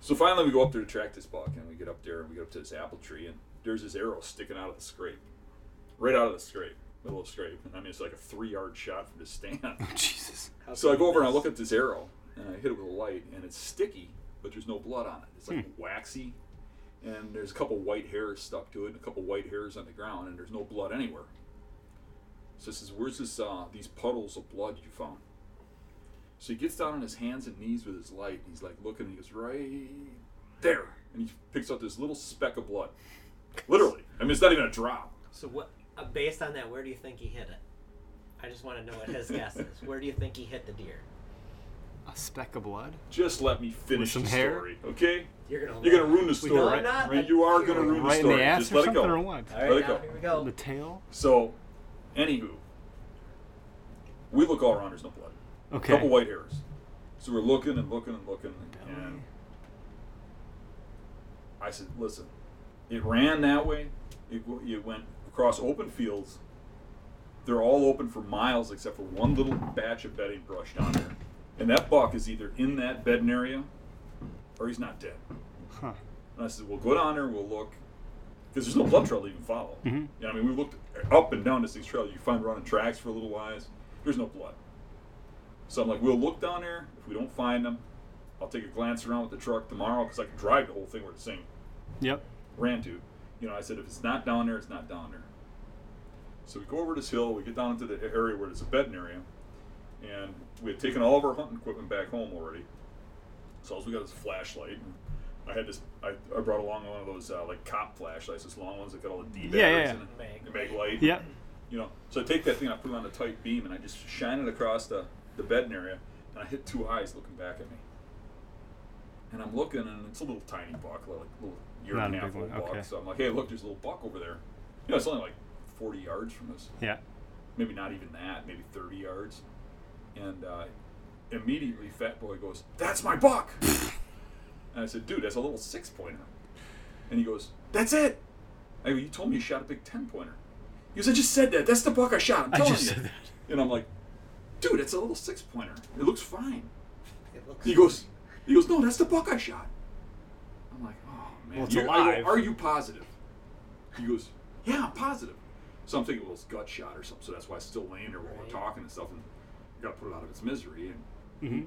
[SPEAKER 2] So finally, we go up there to track this buck, and we get up there and we get up to this apple tree, and there's this arrow sticking out of the scrape. Right out of the scrape, middle of the scrape. And I mean, it's like a three yard shot from the stand.
[SPEAKER 1] Jesus.
[SPEAKER 3] How
[SPEAKER 2] So I go
[SPEAKER 3] you
[SPEAKER 2] over and I look at this arrow and I hit it with a light and it's sticky, but there's no blood on it. It's like waxy, and there's a couple white hairs stuck to it, and a couple white hairs on the ground, and there's no blood anywhere. So he says, "Where's this? Uh, these puddles of blood you found?" So he gets down on his hands and knees with his light. And he's like looking. And he goes right there, and he picks up this little speck of blood. Literally, I mean, it's not even a drop.
[SPEAKER 3] So what? Uh, based on that, where do you think he hit it? I just want to know what his guess is. Where do you think he hit the deer?
[SPEAKER 1] A speck of blood?
[SPEAKER 2] Just let me finish
[SPEAKER 1] some
[SPEAKER 2] the
[SPEAKER 1] hair?
[SPEAKER 2] story, okay?
[SPEAKER 3] You're gonna.
[SPEAKER 2] You're gonna ruin the story.
[SPEAKER 3] No, I'm
[SPEAKER 2] right?
[SPEAKER 3] not.
[SPEAKER 2] Right? You are gonna ruin the
[SPEAKER 1] Right in
[SPEAKER 2] story.
[SPEAKER 1] the ass
[SPEAKER 2] Just
[SPEAKER 1] or
[SPEAKER 2] let it
[SPEAKER 1] something
[SPEAKER 2] go.
[SPEAKER 1] or what?
[SPEAKER 3] All right,
[SPEAKER 2] Let it
[SPEAKER 3] now
[SPEAKER 2] go.
[SPEAKER 3] here we go.
[SPEAKER 1] The tail?
[SPEAKER 2] So, anywho, we look all around. There's no blood. A couple white hairs. So we're looking and looking and looking, and I said, "Listen, it ran that way. It, it went across open fields. They're all open for miles except for one little batch of bedding brush down there. And that buck is either in that bedding area, or he's not dead."
[SPEAKER 1] Huh.
[SPEAKER 2] And I said, "Well, go down there. We'll look." Because there's no blood trail to even follow.
[SPEAKER 1] Mhm.
[SPEAKER 2] Yeah, I mean, we looked up and down this these trail. You find running tracks for a little while. There's no blood. So I'm like, we'll look down there. If we don't find them, I'll take a glance around with the truck tomorrow because I can drive the whole thing where the thing
[SPEAKER 1] Yep.
[SPEAKER 2] ran to. You know, I said, if it's not down there, it's not down there. So we go over this hill. We get down into the area where there's a bedding area, and we had taken all of our hunting equipment back home already. So all we got is a flashlight. And I had this. I, I brought along one of those uh, like cop flashlights, those long ones that got all the D batteries
[SPEAKER 1] Yeah, yeah, yeah.
[SPEAKER 2] in it.
[SPEAKER 3] Mag.
[SPEAKER 2] Mag light.
[SPEAKER 1] Yep.
[SPEAKER 2] You know, so I take that thing, I put it on a tight beam, and I just shine it across the, the bedding area, and I hit two eyes looking back at me. And I'm looking, and it's a little tiny buck, like a little year
[SPEAKER 1] Not
[SPEAKER 2] and
[SPEAKER 1] a
[SPEAKER 2] half old buck.
[SPEAKER 1] okay.
[SPEAKER 2] So I'm like, hey, look, there's a little buck over there. You know, it's only like 40 yards from us.
[SPEAKER 1] Yeah.
[SPEAKER 2] Maybe not even that, maybe 30 yards. And uh, immediately, Fat Boy goes, "That's my buck." and I said, "Dude, that's a little six pointer." And he goes, "That's it." I go, "You told me you shot a big ten pointer." He goes, "I just said that. That's the buck I shot. I'm telling you." And I'm like, "Dude, it's a little six pointer. It looks fine."
[SPEAKER 3] It looks
[SPEAKER 2] He goes, "He goes, no, that's the buck I shot." I'm like, "Oh man."
[SPEAKER 1] Well, it's
[SPEAKER 2] You- I
[SPEAKER 1] alive.
[SPEAKER 2] go, Are you positive? He goes, "Yeah, I'm positive." So I'm thinking, well, it's gut shot or something. So that's why it's still laying there while
[SPEAKER 3] Right.
[SPEAKER 2] we're talking and stuff. And got to put it out of its misery and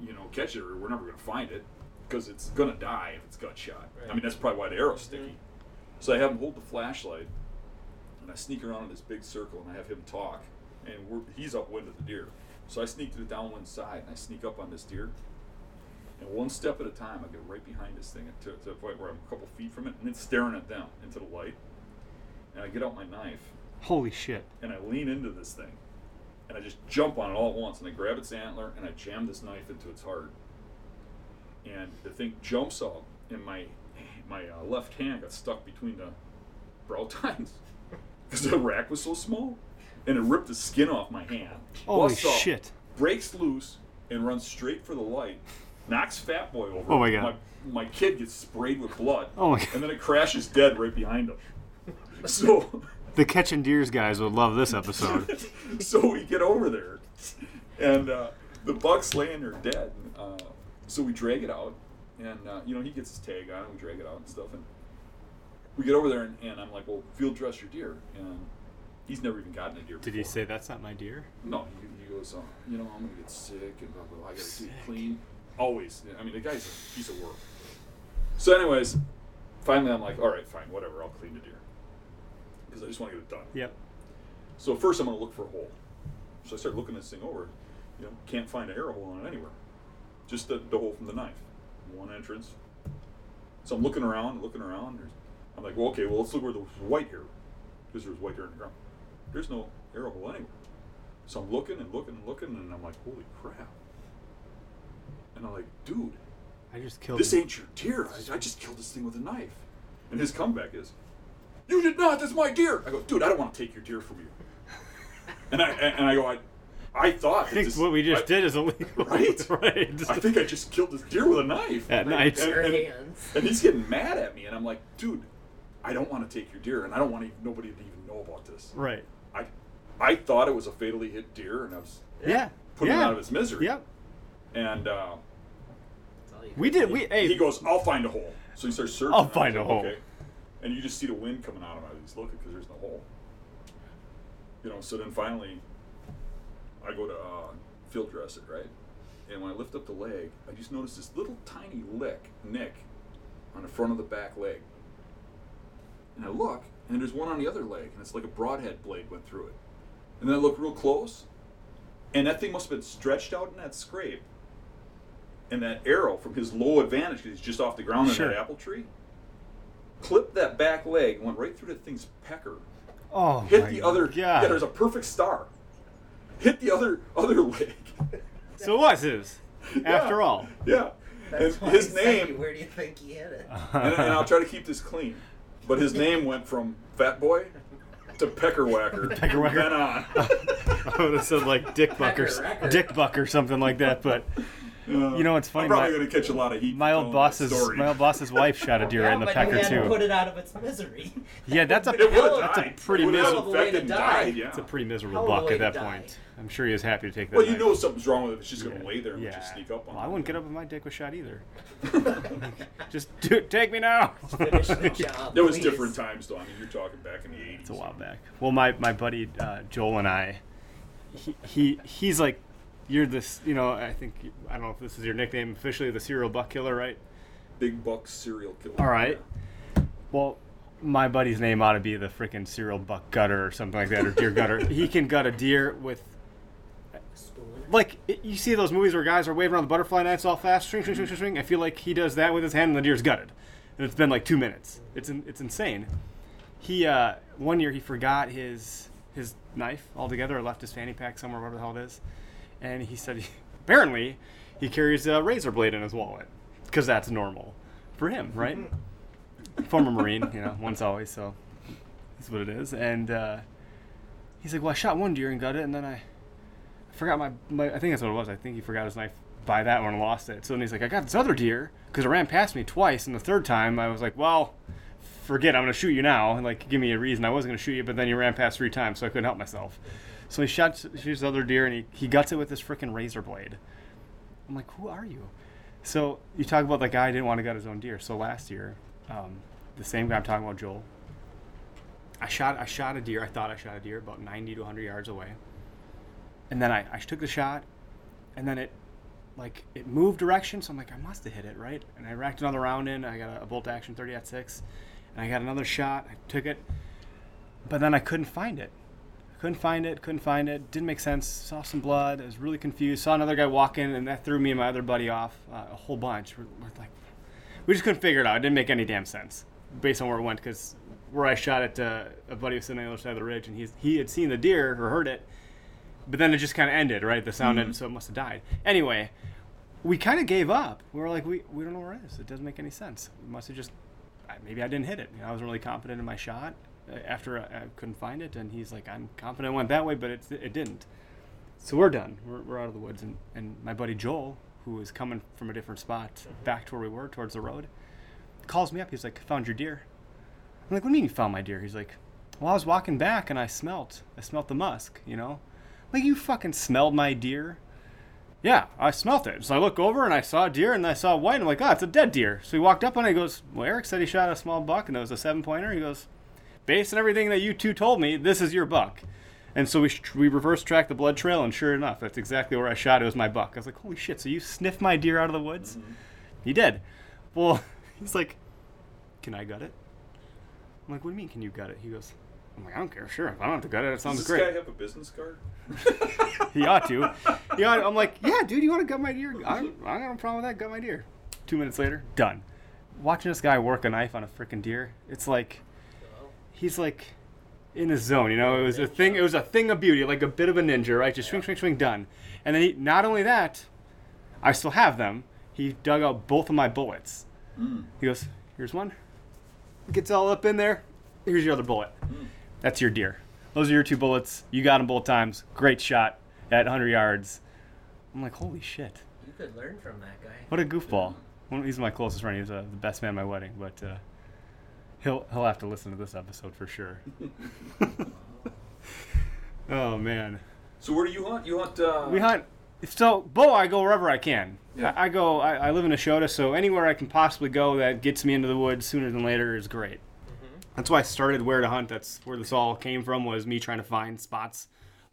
[SPEAKER 1] Mhm.
[SPEAKER 2] you know catch it, or we're never gonna find it because it's gonna die if it's gut shot. I mean, that's probably why the arrow's sticky. So I have him hold the flashlight, and I sneak around in this big circle, and I have him talk, and we're, he's upwind of the deer. So I sneak to the downwind side, and I sneak up on this deer. And one step at a time, I get right behind this thing to, to the point where I'm a couple feet from it, and it's staring at them into the light. And I get out my knife,
[SPEAKER 1] Holy shit.
[SPEAKER 2] and I lean into this thing, and I just jump on it all at once, and I grab its antler, and I jam this knife into its heart. And the thing jumps up, and my my uh, left hand got stuck between the brow tines because the rack was so small, and it ripped the skin off my hand.
[SPEAKER 1] Holy
[SPEAKER 2] Busts up,
[SPEAKER 1] shit.
[SPEAKER 2] Breaks loose and runs straight for the light, knocks Fat Boy over.
[SPEAKER 1] Oh my God.
[SPEAKER 2] My, my kid gets sprayed with blood.
[SPEAKER 1] Oh my God.
[SPEAKER 2] And then it crashes dead right behind him. So.
[SPEAKER 1] The catching deers guys would love this episode.
[SPEAKER 2] so we get over there, and uh, the buck's laying there dead. Uh, so we drag it out, and uh, you know he gets his tag on, and we drag it out and stuff. And we get over there, and, and I'm like, "Well, field dress your deer," and he's never even gotten a deer.
[SPEAKER 1] Did he say that's not my deer?
[SPEAKER 2] No, he, he goes, uh, "You know, I'm gonna get sick, and blah blah. blah. I gotta keep clean." Always. I mean, the guy's a piece of work. So, anyways, finally, I'm like, "All right, fine, whatever. I'll clean the deer." Because I just want to get it done.
[SPEAKER 1] Yep.
[SPEAKER 2] So first I'm going to look for a hole. So I start looking this thing over. You know, can't find an arrow hole on it anywhere. Just the, the hole from the knife. One entrance. So I'm looking around, looking around. I'm like, well, okay, well, let's look where the white here. Because there's white here in the ground. There's no arrow hole anywhere. So I'm looking and looking and looking, and I'm like, holy crap. And I'm like, dude,
[SPEAKER 1] I just killed
[SPEAKER 2] this
[SPEAKER 1] him.
[SPEAKER 2] ain't your deer. I, I just killed this thing with a knife. And his comeback is, you did not. That's my deer. I go, dude, I don't want to take your deer from you. And I and I go, I, I thought.
[SPEAKER 1] I think
[SPEAKER 2] this-
[SPEAKER 1] what we just
[SPEAKER 2] I,
[SPEAKER 1] did is illegal.
[SPEAKER 2] Right?
[SPEAKER 1] right.
[SPEAKER 2] I think I just killed this deer with a knife.
[SPEAKER 1] At night.
[SPEAKER 2] And,
[SPEAKER 3] Your
[SPEAKER 2] and,
[SPEAKER 3] hands.
[SPEAKER 2] and he's getting mad at me, and I'm like, dude, I don't want to take your deer, and I don't want even, nobody to even know about this.
[SPEAKER 1] Right.
[SPEAKER 2] I, I thought it was a fatally hit deer, and I was
[SPEAKER 1] Yeah.
[SPEAKER 2] putting
[SPEAKER 1] yeah.
[SPEAKER 2] him out of his misery.
[SPEAKER 1] Yep.
[SPEAKER 2] And uh,
[SPEAKER 3] That's all you
[SPEAKER 1] We did. We. Hey.
[SPEAKER 2] he goes, I'll find a hole. So he starts searching.
[SPEAKER 1] I'll find
[SPEAKER 2] said,
[SPEAKER 1] a hole.
[SPEAKER 2] Okay. And you just see the wind coming out of him. He's looking because there's no hole. You know, so then finally, I go to uh, field dress it, right? And when I lift up the leg, I just notice this little tiny lick, nick, on the front of the back leg. And I look, and there's one on the other leg, and it's like a broadhead blade went through it. And then I look real close, and that thing must have been stretched out in that scrape. And that arrow from his low advantage, because he's just off the ground
[SPEAKER 1] Sure.
[SPEAKER 2] in that apple tree, clipped that back leg, went right through the thing's pecker,
[SPEAKER 1] oh
[SPEAKER 2] hit
[SPEAKER 1] my
[SPEAKER 2] the other.
[SPEAKER 1] God.
[SPEAKER 2] Yeah, there's a perfect star. Hit the other other leg.
[SPEAKER 1] So it was his. After
[SPEAKER 2] Yeah.
[SPEAKER 1] all.
[SPEAKER 2] Yeah.
[SPEAKER 3] That's
[SPEAKER 2] and
[SPEAKER 3] why
[SPEAKER 2] his
[SPEAKER 3] I you,
[SPEAKER 2] name,
[SPEAKER 3] Where do you think he hit it?
[SPEAKER 2] and, and I'll try to keep this clean, but his name went from Fat Boy to Pecker Whacker.
[SPEAKER 1] Pecker Whacker.
[SPEAKER 2] Then on.
[SPEAKER 1] I would have said like Dick Buck or
[SPEAKER 3] Pecker Whacker.
[SPEAKER 1] Dick Buck or something like that. But you know what's funny?
[SPEAKER 2] I'm probably
[SPEAKER 1] My,
[SPEAKER 2] going to catch a lot of heat.
[SPEAKER 1] my old boss's my old boss's wife shot a deer
[SPEAKER 3] yeah,
[SPEAKER 1] in the
[SPEAKER 3] but
[SPEAKER 1] pecker
[SPEAKER 3] you had
[SPEAKER 1] too.
[SPEAKER 3] put it out of its misery.
[SPEAKER 1] Yeah, that's a
[SPEAKER 2] It would've
[SPEAKER 1] that's a
[SPEAKER 2] died.
[SPEAKER 1] pretty
[SPEAKER 2] It would've
[SPEAKER 1] miserable.
[SPEAKER 3] Way to
[SPEAKER 2] and
[SPEAKER 3] die.
[SPEAKER 2] died, yeah.
[SPEAKER 1] It's a pretty miserable
[SPEAKER 3] Hell
[SPEAKER 1] buck at that point. I'm sure he was happy to take that.
[SPEAKER 2] Well, you
[SPEAKER 1] knife.
[SPEAKER 2] know something's wrong with it. It's just going to lay there and
[SPEAKER 1] yeah.
[SPEAKER 2] just sneak up on
[SPEAKER 1] Well, I wouldn't get up if my dick was shot either. Just do, take me now.
[SPEAKER 3] Job.
[SPEAKER 2] There was
[SPEAKER 3] please.
[SPEAKER 2] different times, though. I mean, you're talking back in the 80s.
[SPEAKER 1] It's a while back. Well, my my buddy uh, Joel and I, he, he he's like, you're this. You know, I think I don't know if this is your nickname officially, the serial buck killer, right?
[SPEAKER 2] Big buck serial killer.
[SPEAKER 1] All right. Well, my buddy's name ought to be the freaking serial buck gutter or something like that, or deer gutter. He can gut a deer with like you see those movies where guys are waving around the butterfly nets all fast, swing, swing, swing, swing, swing. I feel like he does that with his hand, and the deer's gutted, and it's been like two minutes. It's in, it's insane. He uh, one year he forgot his his knife altogether, or left his fanny pack somewhere, whatever the hell it is, and he said apparently he carries a razor blade in his wallet because that's normal for him, right? Former Marine, you know, once always, so that's what it is. And uh, he's like, "Well, I shot one deer and got it, and then I forgot my, my I think that's what it was. I think he forgot his knife by that one and lost it. So then he's like, I got this other deer because it ran past me twice, and the third time I was like, well, forget, I'm gonna shoot you now. And like, give me a reason. I wasn't gonna shoot you, but then you ran past three times, so I couldn't help myself. So he shot shoots other deer, and he, he guts it with this freaking razor blade. I'm like, who are you? So you talk about the guy didn't want to gut his own deer. So last year, um, the same guy I'm talking about, Joel. I shot I shot a deer. I thought I shot a deer about 90 to 100 yards away, and then I, I took the shot, and then it like it moved direction. So I'm like, I must have hit it right. And I racked another round in. I got a, a bolt action 30 aught six, and I got another shot. I took it, but then I couldn't find it. Couldn't find it. Couldn't find it. Didn't make sense. Saw some blood. I was really confused. Saw another guy walk in, and that threw me and my other buddy off uh, a whole bunch. We're, we're like, we just couldn't figure it out. It didn't make any damn sense based on where it went because where I shot it, uh, a buddy was sitting on the other side of the ridge, and he's he had seen the deer or heard it, but then it just kind of ended, right? The sound ended, so it must have died. Anyway, we kind of gave up. We were like, we, we don't know where it is. It doesn't make any sense. We must have just maybe I didn't hit it. You know, I wasn't really confident in my shot after I, I couldn't find it, and he's like, I'm confident it went that way, but it it didn't. So we're done. We're, we're out of the woods, and, and my buddy Joel, who was coming from a different spot back to where we were towards the road, calls me up. He's like, "Found your deer." I'm like, "What do you mean you found my deer?" He's like, "Well, I was walking back and I smelt, I smelt the musk, you know." I'm like, you fucking smelled my deer? Yeah, I smelt it. So I look over and I saw a deer and I saw white. And I'm like, oh, it's a dead deer. So he walked up on it. He goes, well, Eric said he shot a small buck and it was a seven pointer. He goes, based on everything that you two told me, this is your buck. And so we, sh- we reverse tracked the blood trail, and sure enough, that's exactly where I shot. It was my buck. I was like, holy shit, so you sniffed my deer out of the woods? Mm-hmm. He did. Well, he's like, can I gut it? I'm like, what do you mean, can you gut it? He goes, I'm like, I don't care. Sure, if I don't have to gut it, it sounds
[SPEAKER 2] Does this
[SPEAKER 1] great.
[SPEAKER 2] guy have a business card?
[SPEAKER 1] He ought to. He ought, I'm like, yeah, dude, you want to gut my deer? I, I don't have a problem with that. Gut my deer. Two minutes later, done. Watching this guy work a knife on a freaking deer, it's like he's like in his zone. You know, it was a thing. It was a thing of beauty, like a bit of a ninja, right? Just swing, swing, swing, done. And then he, not only that, I still have them. He dug out both of my bullets. He goes, "Here's one." Gets all up in there. Here's your other bullet. That's your deer. Those are your two bullets. You got them both times. Great shot at 100 yards. I'm like, holy shit.
[SPEAKER 3] You could learn from that guy.
[SPEAKER 1] What a goofball. One, he's my closest friend. He's uh, the best man at my wedding, but uh, he'll he'll have to listen to this episode for sure. oh man,
[SPEAKER 2] So where do you hunt? You hunt. Uh,
[SPEAKER 1] we hunt. So bow, I go wherever I can.
[SPEAKER 2] Yeah.
[SPEAKER 1] I, I go. I, I live in Ashota, so anywhere I can possibly go that gets me into the woods sooner than later is great. That's why I started where to hunt. That's where this all came from. Was me trying to find spots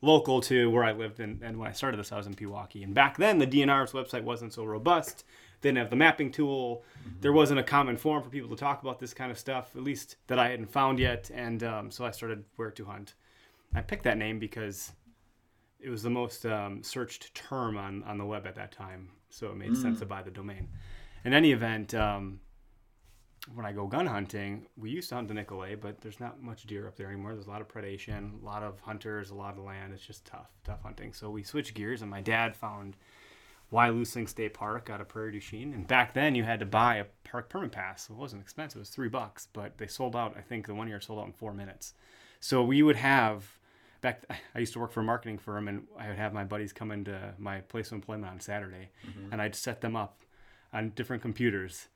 [SPEAKER 1] local to where I lived. And, and when I started this, I was in Pewaukee. And back then, the DNR's website wasn't so robust. They didn't have the mapping tool. There wasn't a common forum for people to talk about this kind of stuff, at least that I hadn't found yet. And um, so I started where to hunt. I picked that name because it was the most um, searched term on, on the web at that time. So it made sense to buy the domain. In any event, um, when I go gun hunting, we used to hunt the Nicolet, but there's not much deer up there anymore. There's a lot of predation, a lot of hunters, a lot of land. It's just tough, tough hunting. So we switched gears, and my dad found Wyalusing State Park out of Prairie du Chien. And back then, you had to buy a park permit pass. So it wasn't expensive; it was three bucks. But they sold out. I think the one year sold out in four minutes. So we would have back. I used to work for a marketing firm, and I would have my buddies come into my place of employment on Saturday, mm-hmm. and I'd set them up on different computers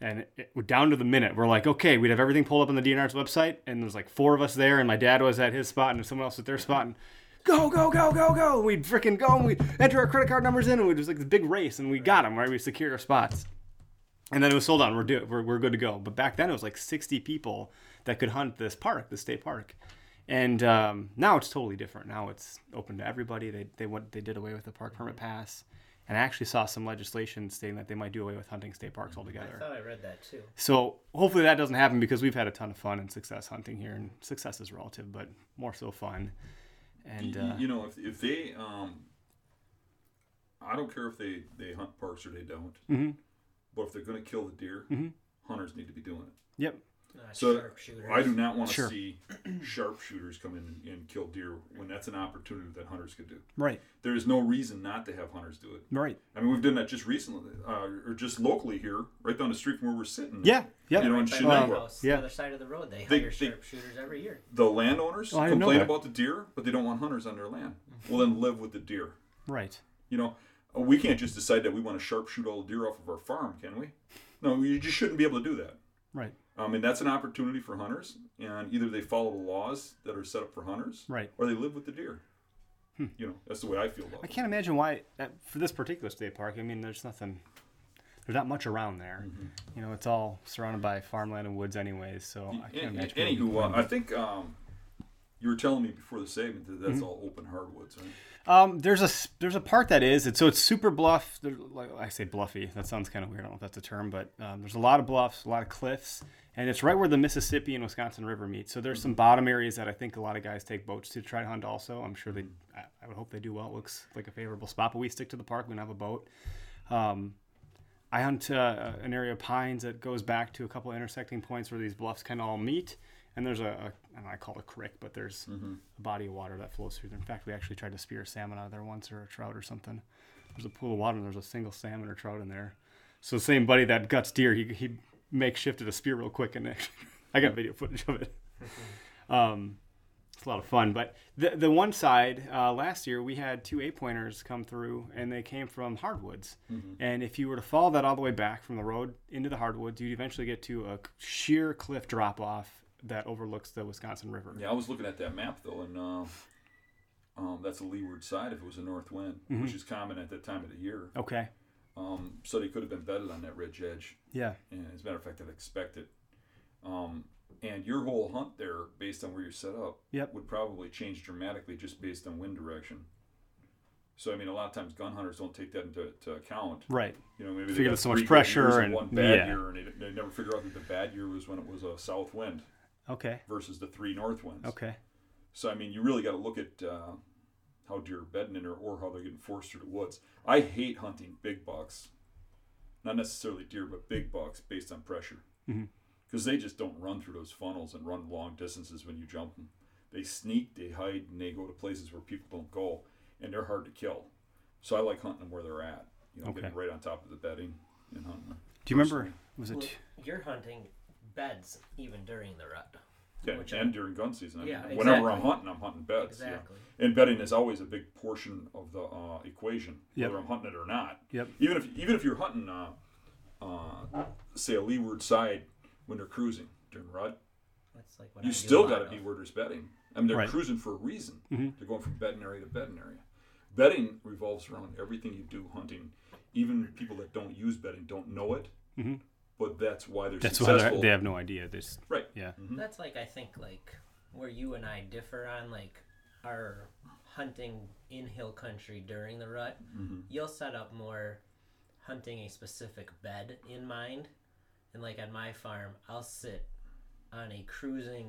[SPEAKER 1] and it, we're down to the minute. We're like, okay, we'd have everything pulled up on the DNR's website, and there's like four of us there, and my dad was at his spot, and someone else at their spot, and go, go, go, go, go. And we'd freaking go, and we'd enter our credit card numbers in, and it was like this big race, and we got them, right? We secured our spots. And then it was sold out, we're, do- we're, we're good to go. But back then, it was like 60 people that could hunt this park, the state park. And um, now it's totally different. Now it's open to everybody. They, they, went, they did away with the park permit pass. And I actually saw some legislation stating that they might do away with hunting state parks altogether.
[SPEAKER 3] I thought I read that too.
[SPEAKER 1] So hopefully that doesn't happen because we've had a ton of fun and success hunting here, and success is relative, but more so fun. And
[SPEAKER 2] Y-
[SPEAKER 1] uh,
[SPEAKER 2] you know, if, if they, um, I don't care if they they hunt parks or they don't,
[SPEAKER 1] Mhm.
[SPEAKER 2] but if they're going to kill the deer,
[SPEAKER 1] Mhm.
[SPEAKER 2] hunters need to be doing it.
[SPEAKER 1] yep,
[SPEAKER 3] Not
[SPEAKER 2] So. I do not want to
[SPEAKER 1] Sure.
[SPEAKER 2] see sharpshooters come in and, and kill deer when that's an opportunity that hunters could do.
[SPEAKER 1] Right.
[SPEAKER 2] There is no reason not to have hunters do it.
[SPEAKER 1] Right.
[SPEAKER 2] I mean, we've done that just recently, uh, or just locally here, right down the street from where we're sitting.
[SPEAKER 1] Yeah. Yeah.
[SPEAKER 2] You know, in
[SPEAKER 3] By my
[SPEAKER 1] yeah.
[SPEAKER 3] the other side of the road, they,
[SPEAKER 2] They-
[SPEAKER 3] hire sharpshooters every year.
[SPEAKER 2] The landowners
[SPEAKER 1] I didn't know
[SPEAKER 2] complain about the deer, but they don't want hunters on their land. Well, then live with the deer.
[SPEAKER 1] Right.
[SPEAKER 2] You know, uh, we can't just decide that we want to sharpshoot all the deer off of our farm, can we? No, you just shouldn't be able to do that.
[SPEAKER 1] Right.
[SPEAKER 2] I mean, that's an opportunity for hunters, and either they follow the laws that are set up for hunters,
[SPEAKER 1] Right.
[SPEAKER 2] or they live with the deer. You know, that's the way I feel about it.
[SPEAKER 1] I can't imagine why uh, for this particular state park. I mean, there's nothing. There's not much around there. You know, it's all surrounded by farmland and woods, anyways. So I can't
[SPEAKER 2] An-
[SPEAKER 1] imagine.
[SPEAKER 2] Anywho, uh. I think um, you were telling me before the segment that
[SPEAKER 1] Mm-hmm.
[SPEAKER 2] that's all open hardwoods, right?
[SPEAKER 1] Um, there's a there's a part that is it's so it's super bluff. Like I say, bluffy. That sounds kind of weird. I don't know if that's a term, but um, there's a lot of bluffs, a lot of cliffs, and it's right where the Mississippi and Wisconsin River meet. So there's some bottom areas that I think a lot of guys take boats to try to hunt. Also, I'm sure they. I, I would hope they do well. It looks like a favorable spot, but we stick to the park. We don't have a boat. Um, I hunt uh, an area of pines that goes back to a couple of intersecting points where these bluffs kind of all meet. And there's a, a I, don't know, I call it a creek, but there's a body of water that flows through there. In fact, we actually tried to spear a salmon out of there once or a trout or something. There's a pool of water and there's a single salmon or trout in there. So the same buddy that guts deer, he, he makeshifted a spear real quick and I got video footage of it. Um, it's a lot of fun. But the the one side uh, last year we had two eight pointers come through, and they came from hardwoods. And if you were to follow that all the way back from the road into the hardwoods, you'd eventually get to a sheer cliff drop off that overlooks the Wisconsin River.
[SPEAKER 2] Yeah, I was looking at that map though, and uh, um, that's a leeward side if it was a north wind,
[SPEAKER 1] Mm-hmm.
[SPEAKER 2] which is common at that time of the year.
[SPEAKER 1] Okay.
[SPEAKER 2] Um, so they could have been bedded on that ridge edge.
[SPEAKER 1] Yeah.
[SPEAKER 2] And as a matter of fact, I'd expect it. Um, and your whole hunt there, based on where you're set up,
[SPEAKER 1] Yep.
[SPEAKER 2] would probably change dramatically just based on wind direction. So I mean, a lot of times gun hunters don't take that into to account.
[SPEAKER 1] Right.
[SPEAKER 2] You know, maybe they
[SPEAKER 1] Figure there's so much pressure
[SPEAKER 2] years
[SPEAKER 1] and-
[SPEAKER 2] one bad
[SPEAKER 1] yeah.
[SPEAKER 2] year, and they, they never figure out that the bad year was when it was a south wind
[SPEAKER 1] Okay.
[SPEAKER 2] versus the three north ones.
[SPEAKER 1] Okay.
[SPEAKER 2] So I mean, you really got to look at uh, how deer are bedding in there or how they're getting forced through the woods. I hate hunting big bucks, not necessarily deer, but big bucks based on pressure, because they just don't run through those funnels and run long distances when you jump them. They sneak, they hide, and they go to places where people don't go, and they're hard to kill. So I like hunting them where they're at. You know,
[SPEAKER 1] Okay.
[SPEAKER 2] getting right on top of the bedding and hunting them.
[SPEAKER 1] Do you remember? Was it?
[SPEAKER 3] Well, you're hunting beds even during the rut.
[SPEAKER 2] Yeah,
[SPEAKER 3] Which
[SPEAKER 2] and during gun season. I mean,
[SPEAKER 3] Yeah,
[SPEAKER 2] Whenever I'm hunting, I'm hunting beds. yeah.
[SPEAKER 3] Exactly.
[SPEAKER 2] And bedding is always a big portion of the uh, equation,
[SPEAKER 1] Yep.
[SPEAKER 2] whether I'm hunting it or not.
[SPEAKER 1] Yep.
[SPEAKER 2] Even if even if you're hunting, uh, uh, say a leeward side when they're cruising during rut,
[SPEAKER 3] That's like what
[SPEAKER 2] you
[SPEAKER 3] I
[SPEAKER 2] still got to
[SPEAKER 3] lot
[SPEAKER 2] be
[SPEAKER 3] of.
[SPEAKER 2] where there's bedding. I mean, they're
[SPEAKER 1] Right.
[SPEAKER 2] cruising for a reason.
[SPEAKER 1] Mhm.
[SPEAKER 2] They're going from bedding area to bedding area. Bedding revolves around everything you do hunting. Even people that don't use bedding don't know it,
[SPEAKER 1] Mhm.
[SPEAKER 2] But that's why they're
[SPEAKER 1] That's why
[SPEAKER 2] successful.
[SPEAKER 1] they're- they have no idea. They just,
[SPEAKER 2] right.
[SPEAKER 1] yeah.
[SPEAKER 3] That's like I think like where you and I differ on like our hunting in hill country during the rut.
[SPEAKER 2] Mm-hmm.
[SPEAKER 3] You'll set up more hunting a specific bed in mind, and like on my farm, I'll sit on a cruising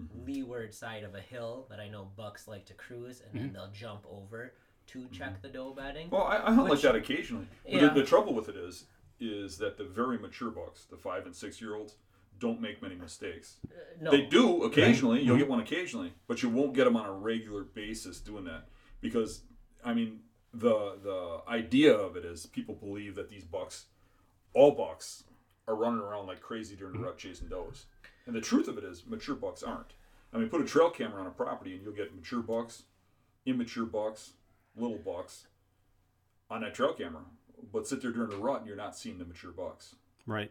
[SPEAKER 2] Mm-hmm.
[SPEAKER 3] leeward side of a hill that I know bucks like to cruise, and then they'll jump over to check the doe bedding.
[SPEAKER 2] Mm-hmm. Well, I, I hunt
[SPEAKER 3] Which-
[SPEAKER 2] like that occasionally. But
[SPEAKER 3] Yeah.
[SPEAKER 2] the, the trouble with it is, is that the very mature bucks, the five and six year olds, don't make many mistakes.
[SPEAKER 3] no,
[SPEAKER 2] They do occasionally. You'll
[SPEAKER 1] Mhm.
[SPEAKER 2] get one occasionally, but you won't get them on a regular basis doing that because, I mean, the the idea of it is people believe that these bucks, all bucks, are running around like crazy during the rut chasing does, and the truth of it is mature bucks aren't. I mean, put a trail camera on a property and you'll get mature bucks, immature bucks, little bucks on that trail camera. But sit there during a rut and you're not seeing the mature bucks.
[SPEAKER 1] Right.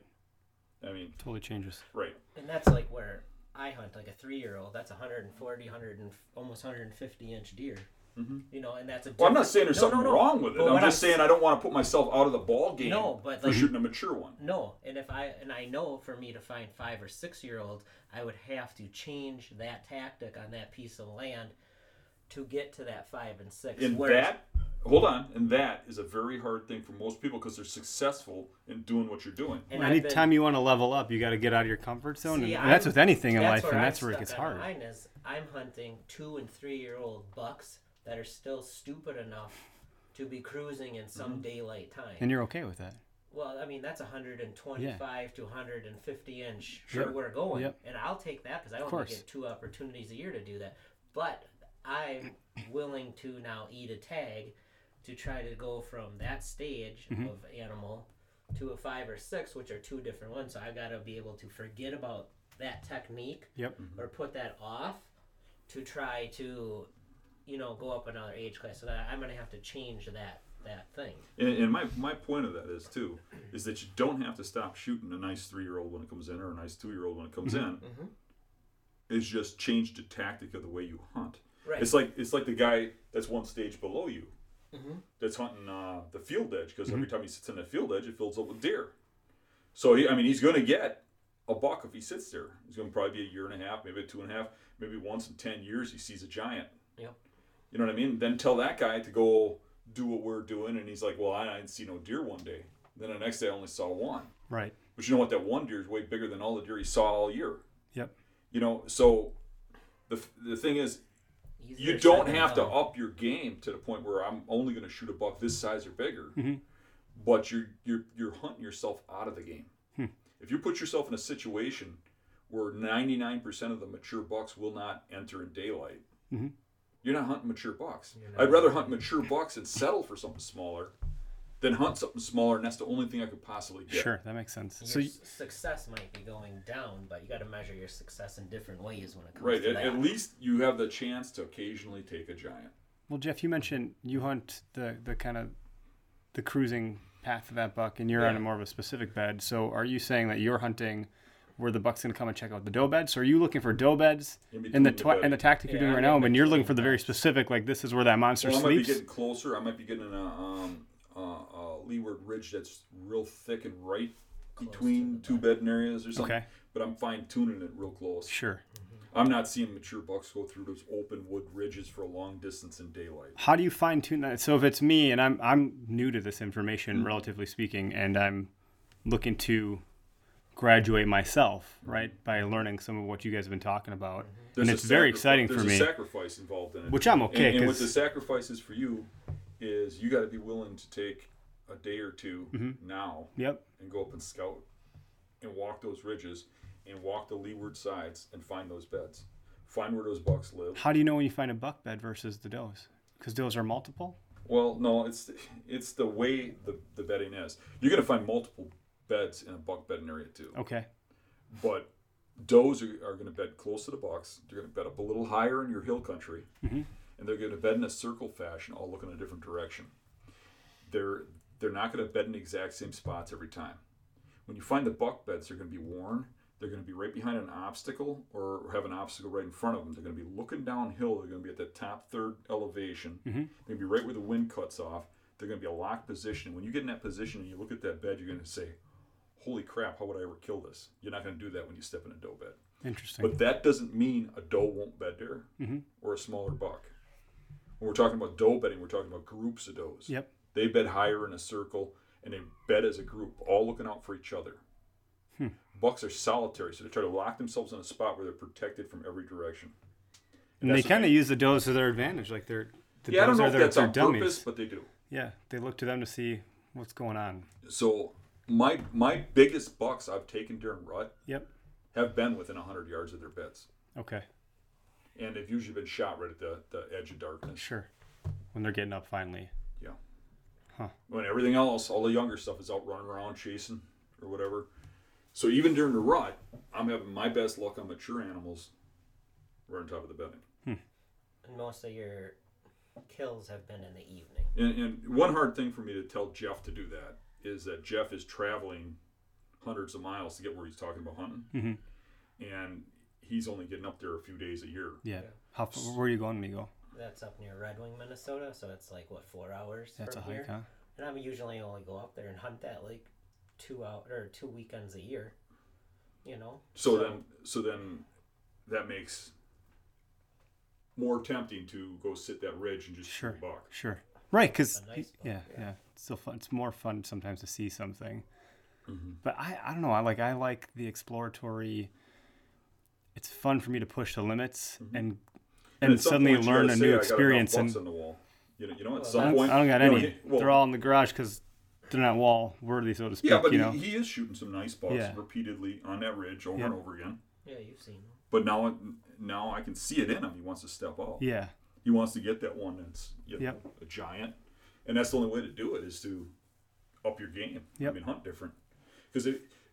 [SPEAKER 2] I mean,
[SPEAKER 1] Totally changes.
[SPEAKER 2] right.
[SPEAKER 3] and that's like where I hunt like a three-year-old. That's 140, 100, and almost 150 inch deer.
[SPEAKER 2] Mhm.
[SPEAKER 3] You know, and that's a.
[SPEAKER 2] Well, I'm not saying there's
[SPEAKER 3] No,
[SPEAKER 2] something
[SPEAKER 3] no, no.
[SPEAKER 2] wrong with it.
[SPEAKER 3] But
[SPEAKER 2] I'm just
[SPEAKER 3] I'm-
[SPEAKER 2] saying I don't want to put myself out of the ball game
[SPEAKER 3] No, but
[SPEAKER 2] for
[SPEAKER 3] like
[SPEAKER 2] shooting a mature one.
[SPEAKER 3] no, and if I and I know for me to find five or six year olds, I would have to change that tactic on that piece of land to get to that five and six.
[SPEAKER 2] And
[SPEAKER 3] Whereas-
[SPEAKER 2] that, hold on, and that is a very hard thing for most people because they're successful in doing what you're doing.
[SPEAKER 3] and I've been-
[SPEAKER 1] Anytime you want to level up, you got to get out of your comfort zone,
[SPEAKER 3] See,
[SPEAKER 1] and, and that's with anything in
[SPEAKER 3] that's
[SPEAKER 1] life,
[SPEAKER 3] where
[SPEAKER 1] and
[SPEAKER 3] I'm
[SPEAKER 1] that's where it gets
[SPEAKER 3] on
[SPEAKER 1] hard.
[SPEAKER 3] Mine is I'm hunting two and three year old bucks that are still stupid enough to be cruising in some
[SPEAKER 2] Mm-hmm.
[SPEAKER 3] daylight time.
[SPEAKER 1] And you're okay with that.
[SPEAKER 3] Well, I mean that's 125 to 150 inch. Sure,
[SPEAKER 1] Yep.
[SPEAKER 3] we're going,
[SPEAKER 1] Yep.
[SPEAKER 3] and I'll take that because I only
[SPEAKER 1] course.
[SPEAKER 3] get two opportunities a year to do that. But I'm willing to now eat a tag to try to go from that stage
[SPEAKER 1] Mm-hmm.
[SPEAKER 3] of animal to a five or six, which are two different ones. So I got to be able to forget about that technique
[SPEAKER 1] Yep.
[SPEAKER 3] or put that off to try to, you know, go up another age class. So that I'm gonna have to change that that thing.
[SPEAKER 2] And, and my, my point of that is too, is that you don't have to stop shooting a nice three year old when it comes in or a nice two year old when it comes in.
[SPEAKER 3] Mhm.
[SPEAKER 2] It's just change the tactic of the way you hunt.
[SPEAKER 3] Right.
[SPEAKER 2] It's like it's like the guy that's one stage below you,
[SPEAKER 3] Mhm.
[SPEAKER 2] that's hunting uh, the field edge because every time he sits in that field edge, it fills up with deer. So he, I mean, he's going to get a buck if he sits there. He's going to probably be a year and a half, maybe a two and a half, maybe once in ten years he sees a giant.
[SPEAKER 3] Yep.
[SPEAKER 2] You know what I mean? Then tell that guy to go do what we're doing, and he's like, "Well, I didn't see no deer one day." Then the next day, I only saw one.
[SPEAKER 1] Right.
[SPEAKER 2] But you know what? That one deer is way bigger than all the deer he saw all year.
[SPEAKER 1] Yep.
[SPEAKER 2] You know, so the the thing is,
[SPEAKER 3] Easier
[SPEAKER 2] you don't have to up your game to the point where I'm only going to shoot a buck this size or bigger,
[SPEAKER 1] Mhm.
[SPEAKER 2] but you're you're you're hunting yourself out of the game.
[SPEAKER 1] Hmm.
[SPEAKER 2] If you put yourself in a situation where 99% of the mature bucks will not enter in daylight,
[SPEAKER 1] Mhm.
[SPEAKER 2] you're not hunting mature bucks.
[SPEAKER 3] Not.
[SPEAKER 2] I'd rather hunt mature bucks and settle for something smaller than hunt something smaller, and that's the only thing I could possibly get.
[SPEAKER 1] Sure, that makes sense.
[SPEAKER 3] Your
[SPEAKER 1] So, you,
[SPEAKER 3] success might be going down, but you got to measure your success in different ways when it comes
[SPEAKER 2] Right.
[SPEAKER 3] to
[SPEAKER 2] At,
[SPEAKER 3] that.
[SPEAKER 2] at least you have the chance to occasionally take a giant.
[SPEAKER 1] well, Jeff, you mentioned you hunt the the kind of the cruising path of that buck, and you're on a more of a specific bed. So, are you saying that you're hunting where the buck's going to come and check out the doe beds? So, are you looking for doe beds
[SPEAKER 2] In
[SPEAKER 1] in the
[SPEAKER 2] between the
[SPEAKER 1] twi-
[SPEAKER 2] bed.
[SPEAKER 1] and the tactic you're doing right
[SPEAKER 3] I'm
[SPEAKER 1] now?
[SPEAKER 3] in
[SPEAKER 1] When you're looking for the very specific, like this is where that monster
[SPEAKER 2] Well, I might be
[SPEAKER 1] sleeps.
[SPEAKER 2] getting closer. I might be getting a um, uh, a leeward ridge that's real thick and right
[SPEAKER 3] Close
[SPEAKER 2] between two bedding areas or something.
[SPEAKER 1] Okay.
[SPEAKER 2] But I'm fine tuning it real close.
[SPEAKER 1] Sure.
[SPEAKER 2] I'm not seeing mature bucks go through those open wood ridges for a long distance in daylight.
[SPEAKER 1] How do you fine tune that? So if it's me and I'm I'm new to this
[SPEAKER 2] Mm-hmm.
[SPEAKER 1] information, relatively speaking, and I'm looking to graduate myself, right, by learning some of what you guys have been talking about, and
[SPEAKER 2] a
[SPEAKER 1] it's very
[SPEAKER 2] sacri-
[SPEAKER 1] exciting for
[SPEAKER 2] there's
[SPEAKER 1] me.
[SPEAKER 2] a sacrifice involved in it.
[SPEAKER 1] Which I'm okay,
[SPEAKER 2] And, and what
[SPEAKER 1] 'cause-
[SPEAKER 2] the sacrifice is for you is you got to be willing to take a day or 2
[SPEAKER 1] Mm-hmm.
[SPEAKER 2] now
[SPEAKER 1] Yep.
[SPEAKER 2] and go up and scout and walk those ridges and walk the leeward sides and find those beds. Find where those bucks live.
[SPEAKER 1] How do you know when you find a buck bed versus the does? Because does are multiple.
[SPEAKER 2] Well, no, it's it's the way the, the bedding is. You're gonna find multiple beds in a buck bedding area too.
[SPEAKER 1] Okay.
[SPEAKER 2] But does are, are gonna bed close to the bucks. They're gonna bed up a little higher in your hill country,
[SPEAKER 1] Mhm.
[SPEAKER 2] And they're gonna bed in a circle fashion, all looking in a different direction. They're they're not gonna bed in the exact same spots every time. When you find the buck beds, they're gonna be worn. They're going to be right behind an obstacle or have an obstacle right in front of them. They're going to be looking downhill. They're going to be at the top third elevation.
[SPEAKER 1] Mhm.
[SPEAKER 2] They're going to be right where the wind cuts off. They're going to be a locked position. When you get in that position and you look at that bed, you're going to say, Holy crap, how would I ever kill this? You're not going to do that when you step in a doe bed.
[SPEAKER 1] Interesting.
[SPEAKER 2] But that doesn't mean a doe won't bed there
[SPEAKER 1] Mhm.
[SPEAKER 2] or a smaller buck. When we're talking about doe bedding, we're talking about groups of does.
[SPEAKER 1] Yep.
[SPEAKER 2] They bed higher in a circle and they bed as a group, all looking out for each other.
[SPEAKER 1] Hmm.
[SPEAKER 2] Bucks are solitary, so they try to lock themselves in a spot where they're protected from every direction.
[SPEAKER 1] and they kind of use the does to their advantage, like they're the
[SPEAKER 2] yeah, I don't
[SPEAKER 1] does
[SPEAKER 2] know
[SPEAKER 1] are
[SPEAKER 2] if
[SPEAKER 1] their,
[SPEAKER 2] that's
[SPEAKER 1] their
[SPEAKER 2] on
[SPEAKER 1] dummies.
[SPEAKER 2] purpose, but they do.
[SPEAKER 1] Yeah, they look to them to see what's going on.
[SPEAKER 2] So my my biggest bucks I've taken during rut
[SPEAKER 1] Yep.
[SPEAKER 2] have been within hundred yards of their beds,
[SPEAKER 1] Okay.
[SPEAKER 2] And they've usually been shot right at the, the edge of darkness.
[SPEAKER 1] Sure. When they're getting up finally.
[SPEAKER 2] Yeah.
[SPEAKER 1] Huh.
[SPEAKER 2] When everything else, all the younger stuff is out running around chasing or whatever. So even during the rut, I'm having my best luck on mature animals right on top of the bedding.
[SPEAKER 3] And most of your kills have been in the evening.
[SPEAKER 2] And, and one hard thing for me to tell Jeff to do that is that Jeff is traveling hundreds of miles to get where he's talking about hunting,
[SPEAKER 1] Mhm.
[SPEAKER 2] and he's only getting up there a few days a year.
[SPEAKER 1] Yeah. How f- where are you going, Migo?
[SPEAKER 3] That's up near Red Wing, Minnesota, so it's like what four hours
[SPEAKER 1] That's a hike,
[SPEAKER 3] here.
[SPEAKER 1] huh?
[SPEAKER 3] And I would usually only go up there and hunt that like two out or two weekends a year. You know.
[SPEAKER 2] So, then, so then, that makes more tempting to go sit that ridge and just
[SPEAKER 1] Sure.
[SPEAKER 2] buck.
[SPEAKER 1] Sure. Right, because
[SPEAKER 3] nice
[SPEAKER 1] yeah, yeah,
[SPEAKER 3] yeah.
[SPEAKER 1] It's still fun. It's more fun sometimes to see something.
[SPEAKER 2] Mhm.
[SPEAKER 1] But I, I don't know. I like I like the exploratory. It's fun for me to push the limits
[SPEAKER 2] Mhm.
[SPEAKER 1] and
[SPEAKER 2] And
[SPEAKER 1] and suddenly
[SPEAKER 2] point
[SPEAKER 1] learn a new
[SPEAKER 2] "I got enough
[SPEAKER 1] experience. And
[SPEAKER 2] on the wall. You know, you know, at some
[SPEAKER 1] I don't,
[SPEAKER 2] point,
[SPEAKER 1] I don't got
[SPEAKER 2] you know,
[SPEAKER 1] any.
[SPEAKER 2] he- well,
[SPEAKER 1] They're all in the garage because they're not wall worthy, so to speak.
[SPEAKER 2] Yeah, but
[SPEAKER 1] you
[SPEAKER 2] he,
[SPEAKER 1] know.
[SPEAKER 2] he is shooting some nice bucks
[SPEAKER 1] Yeah.
[SPEAKER 2] repeatedly on that ridge over
[SPEAKER 1] Yeah.
[SPEAKER 2] and over again.
[SPEAKER 3] Yeah, you've seen them.
[SPEAKER 2] But now, now I can see it in him. He wants to step up.
[SPEAKER 1] yeah.
[SPEAKER 2] He wants to get that one that's you know,
[SPEAKER 1] Yep.
[SPEAKER 2] a giant, and that's the only way to do it is to up your game.
[SPEAKER 1] Yep.
[SPEAKER 2] I mean, hunt different. Because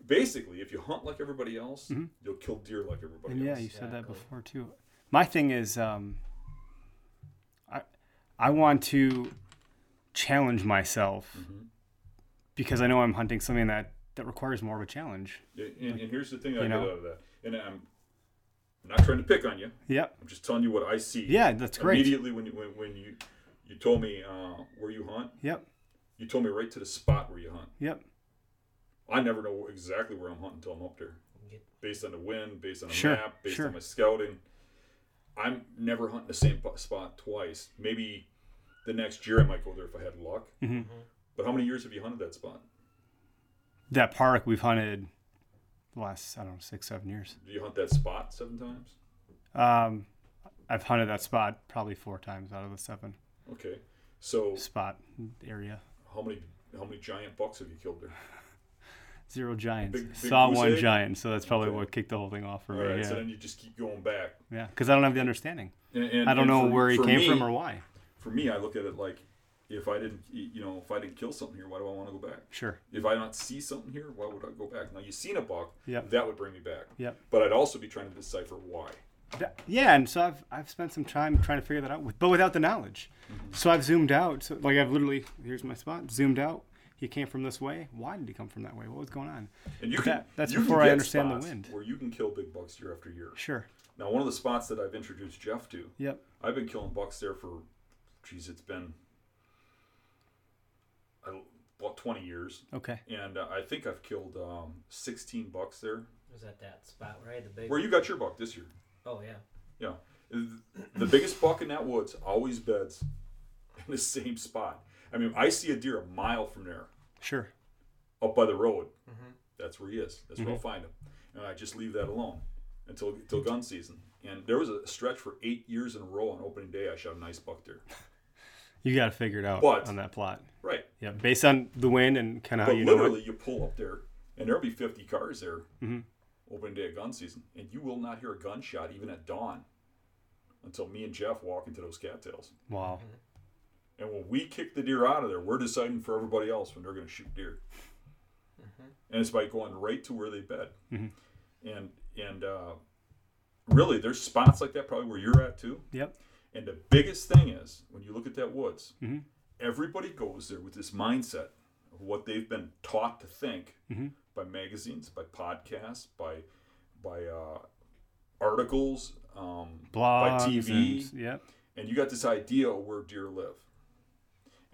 [SPEAKER 2] basically, if you hunt like everybody else, you'll kill deer like everybody
[SPEAKER 1] Mm-hmm. And yeah, you said that
[SPEAKER 3] Exactly.
[SPEAKER 1] before too. My thing is, um, I I want to challenge myself
[SPEAKER 2] Mm-hmm.
[SPEAKER 1] because I know I'm hunting something that that requires more of a challenge.
[SPEAKER 2] And, and, and here's the thing I
[SPEAKER 1] You
[SPEAKER 2] get
[SPEAKER 1] know?
[SPEAKER 2] out of that, and I'm not trying to pick on you.
[SPEAKER 1] Yep.
[SPEAKER 2] I'm just telling you what I see.
[SPEAKER 1] Yeah, that's great.
[SPEAKER 2] Immediately when you when, when you you told me uh, where you hunt,
[SPEAKER 1] Yep.
[SPEAKER 2] you told me right to the spot where you hunt.
[SPEAKER 1] Yep.
[SPEAKER 2] I never know exactly where I'm hunting until I'm up there, based on the wind, based on the
[SPEAKER 1] Sure,
[SPEAKER 2] map, based
[SPEAKER 1] sure.
[SPEAKER 2] on my scouting. I'm never hunting the same spot twice. Maybe the next year I might go there if I had luck.
[SPEAKER 1] Mhm.
[SPEAKER 2] But how many years have you hunted that spot?
[SPEAKER 1] That park we've hunted the last I don't know six seven years.
[SPEAKER 2] Do you hunt that spot seven times?
[SPEAKER 1] Um, I've hunted that spot probably four times out of the seven
[SPEAKER 2] Okay, so
[SPEAKER 1] spot area.
[SPEAKER 2] how many how many giant bucks have you killed there?
[SPEAKER 1] Zero giants.
[SPEAKER 2] Big- big
[SPEAKER 1] Saw one
[SPEAKER 2] egg?
[SPEAKER 1] giant, so that's probably
[SPEAKER 2] Okay.
[SPEAKER 1] what kicked the whole thing off for
[SPEAKER 2] All
[SPEAKER 1] me.
[SPEAKER 2] right,
[SPEAKER 1] yeah,
[SPEAKER 2] so then you just keep going back.
[SPEAKER 1] yeah, because I don't have the understanding.
[SPEAKER 2] And, and,
[SPEAKER 1] I don't
[SPEAKER 2] and
[SPEAKER 1] know
[SPEAKER 2] for-
[SPEAKER 1] where he came
[SPEAKER 2] me-
[SPEAKER 1] from or why.
[SPEAKER 2] For me, I look at it like, if I didn't, you know, if I didn't kill something here, why do I want to go back?
[SPEAKER 1] Sure.
[SPEAKER 2] If I not see something here, why would I go back? Now you seen a buck,
[SPEAKER 1] Yep.
[SPEAKER 2] that would bring me back.
[SPEAKER 1] Yep.
[SPEAKER 2] But I'd also be trying to decipher why.
[SPEAKER 1] Yeah, and so I've I've spent some time trying to figure that out, with, but without the knowledge.
[SPEAKER 2] Mm-hmm.
[SPEAKER 1] So I've zoomed out. So like I've literally here's my spot. Zoomed out. He came from this way. Why did he come from that way? What was going on?
[SPEAKER 2] And you can,
[SPEAKER 1] that- that's
[SPEAKER 2] you can
[SPEAKER 1] before I understand the wind.
[SPEAKER 2] Where you can kill big bucks year after year.
[SPEAKER 1] Sure.
[SPEAKER 2] Now, one of the spots that I've introduced Jeff to,
[SPEAKER 1] Yep.
[SPEAKER 2] I've been killing bucks there for, geez, it's been about 20 years.
[SPEAKER 1] Okay.
[SPEAKER 2] And uh, I think I've killed um, 16 bucks there.
[SPEAKER 3] Was that that spot, right? The big.
[SPEAKER 2] Where you got your buck this year?
[SPEAKER 3] Oh yeah.
[SPEAKER 2] Yeah. The biggest buck in that woods always beds in the same spot. I mean, I see a deer a mile from there,
[SPEAKER 1] Sure.
[SPEAKER 2] up by the road.
[SPEAKER 3] Mhm.
[SPEAKER 2] That's where he is. That's where I'll find him. And I just leave that alone until until gun season. And there was a stretch for eight years in a row on opening day. I shot a nice buck there.
[SPEAKER 1] You got to figure it out
[SPEAKER 2] But-
[SPEAKER 1] on that plot.
[SPEAKER 2] Right.
[SPEAKER 1] Yeah, based on the wind and kind of how you know
[SPEAKER 2] literally,
[SPEAKER 1] it.
[SPEAKER 2] you pull up there, and there'll be 50 cars there
[SPEAKER 1] Mhm.
[SPEAKER 2] opening day of gun season, and you will not hear a gunshot even at dawn until me and Jeff walk into those cattails.
[SPEAKER 1] Wow.
[SPEAKER 2] And when we kick the deer out of there, we're deciding for everybody else when they're going to shoot deer. And it's by going right to where they bed.
[SPEAKER 1] Mhm.
[SPEAKER 2] And and uh, really, there's spots like that probably where you're at too.
[SPEAKER 1] Yep.
[SPEAKER 2] And the biggest thing is when you look at that woods,
[SPEAKER 1] Mhm.
[SPEAKER 2] everybody goes there with this mindset of what they've been taught to think
[SPEAKER 1] Mhm.
[SPEAKER 2] by magazines, by podcasts, by by uh, articles, um,
[SPEAKER 1] Blogs.
[SPEAKER 2] by TV,
[SPEAKER 1] And, yep.
[SPEAKER 2] and you got this idea of where deer live.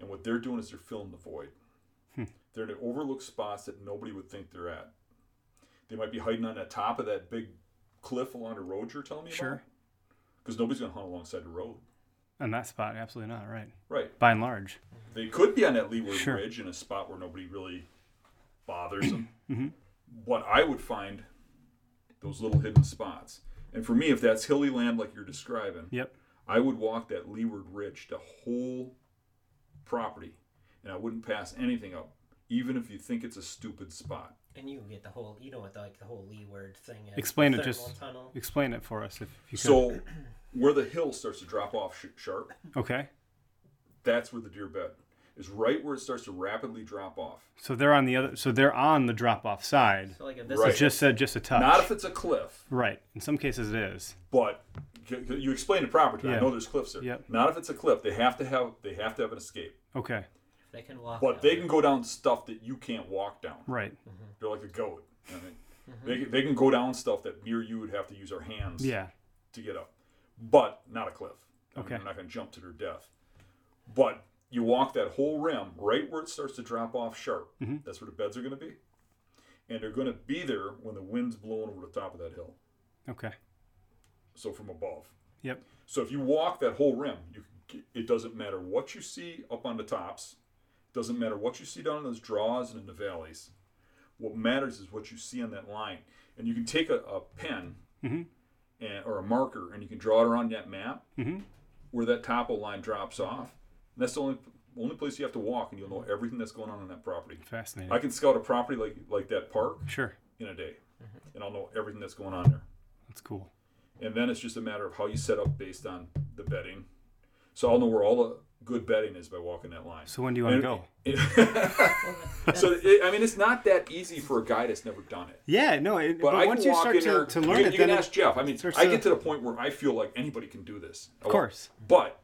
[SPEAKER 2] And what they're doing is they're filling the void.
[SPEAKER 1] Hmm.
[SPEAKER 2] They're in overlooked spots that nobody would think they're at. They might be hiding on the top of that big cliff along the road you're telling me
[SPEAKER 1] Sure.
[SPEAKER 2] about. Because nobody's going to hunt alongside the road.
[SPEAKER 1] On that spot, absolutely not. Right.
[SPEAKER 2] Right.
[SPEAKER 1] By and large.
[SPEAKER 2] They could be on that leeward
[SPEAKER 1] Sure.
[SPEAKER 2] ridge in a spot where nobody really bothers them.
[SPEAKER 1] Mhm.
[SPEAKER 2] But I would find those little hidden spots. And for me, if that's hilly land like you're describing,
[SPEAKER 1] Yep.
[SPEAKER 2] I would walk that leeward ridge the whole property, and I wouldn't pass anything up, even if you think it's a stupid spot.
[SPEAKER 3] And you get the whole, you know what, the, like the whole leeward thing is.
[SPEAKER 1] Explain
[SPEAKER 3] the
[SPEAKER 1] it, just-
[SPEAKER 3] Tunnel.
[SPEAKER 1] Explain it for us if, if you could.
[SPEAKER 2] So, where the hill starts to drop off sh- sharp,
[SPEAKER 1] okay.
[SPEAKER 2] that's where the deer bed is. Right where it starts to rapidly drop off.
[SPEAKER 1] So they're on the other. So they're on the drop off side.
[SPEAKER 3] So like if this
[SPEAKER 2] Right.
[SPEAKER 3] Is
[SPEAKER 1] just said just a touch.
[SPEAKER 2] Not if it's a cliff,
[SPEAKER 1] right. In some cases it is.
[SPEAKER 2] but c- c- you explain it properly. I
[SPEAKER 1] Yeah.
[SPEAKER 2] know there's cliffs there.
[SPEAKER 1] Yep.
[SPEAKER 2] Not if it's a cliff. They have to have they have to have an escape.
[SPEAKER 1] Okay.
[SPEAKER 3] they can walk.
[SPEAKER 2] But
[SPEAKER 3] down
[SPEAKER 2] they
[SPEAKER 3] it.
[SPEAKER 2] can go down stuff that you can't walk down.
[SPEAKER 1] Right.
[SPEAKER 2] They're like a goat. I mean, they, can- they can go down stuff that me or you would have to use our hands
[SPEAKER 1] Yeah.
[SPEAKER 2] to get up, but not a cliff. I mean,
[SPEAKER 1] Okay.
[SPEAKER 2] they're not going to jump to their death. But you walk that whole rim right where it starts to drop off sharp.
[SPEAKER 1] Mm-hmm.
[SPEAKER 2] That's where the beds are going to be, and they're going to be there when the wind's blowing over the top of that hill.
[SPEAKER 1] Okay.
[SPEAKER 2] So from above.
[SPEAKER 1] Yep.
[SPEAKER 2] So if you walk that whole rim, you it doesn't matter what you see up on the tops, doesn't matter what you see down in those draws and in the valleys. What matters is what you see on that line, and you can take a, a pen
[SPEAKER 1] Mhm.
[SPEAKER 2] and, or a marker, and you can draw it around that map
[SPEAKER 1] Mhm.
[SPEAKER 2] where that topo line drops off. And that's the only only place you have to walk, and you'll know everything that's going on on that property.
[SPEAKER 1] Fascinating.
[SPEAKER 2] I can scout a property like like that park
[SPEAKER 1] sure.
[SPEAKER 2] in a day,
[SPEAKER 1] Mm-hmm.
[SPEAKER 2] and I'll know everything that's going on there.
[SPEAKER 1] That's cool.
[SPEAKER 2] And then it's just a matter of how you set up based on the bedding. So I'll know where all the good bedding is by walking that line.
[SPEAKER 1] So when do you want to go?
[SPEAKER 2] so it, I mean, it's not that easy for a guy that's never done it.
[SPEAKER 1] Yeah, no. It,
[SPEAKER 2] But,
[SPEAKER 1] but,
[SPEAKER 2] I
[SPEAKER 1] once you start to,
[SPEAKER 2] there.
[SPEAKER 1] to learn
[SPEAKER 2] can-
[SPEAKER 1] it,
[SPEAKER 2] you can
[SPEAKER 1] it-
[SPEAKER 2] ask Jeff. I mean, I get to the point where I feel like anybody can do this.
[SPEAKER 1] of course.
[SPEAKER 2] But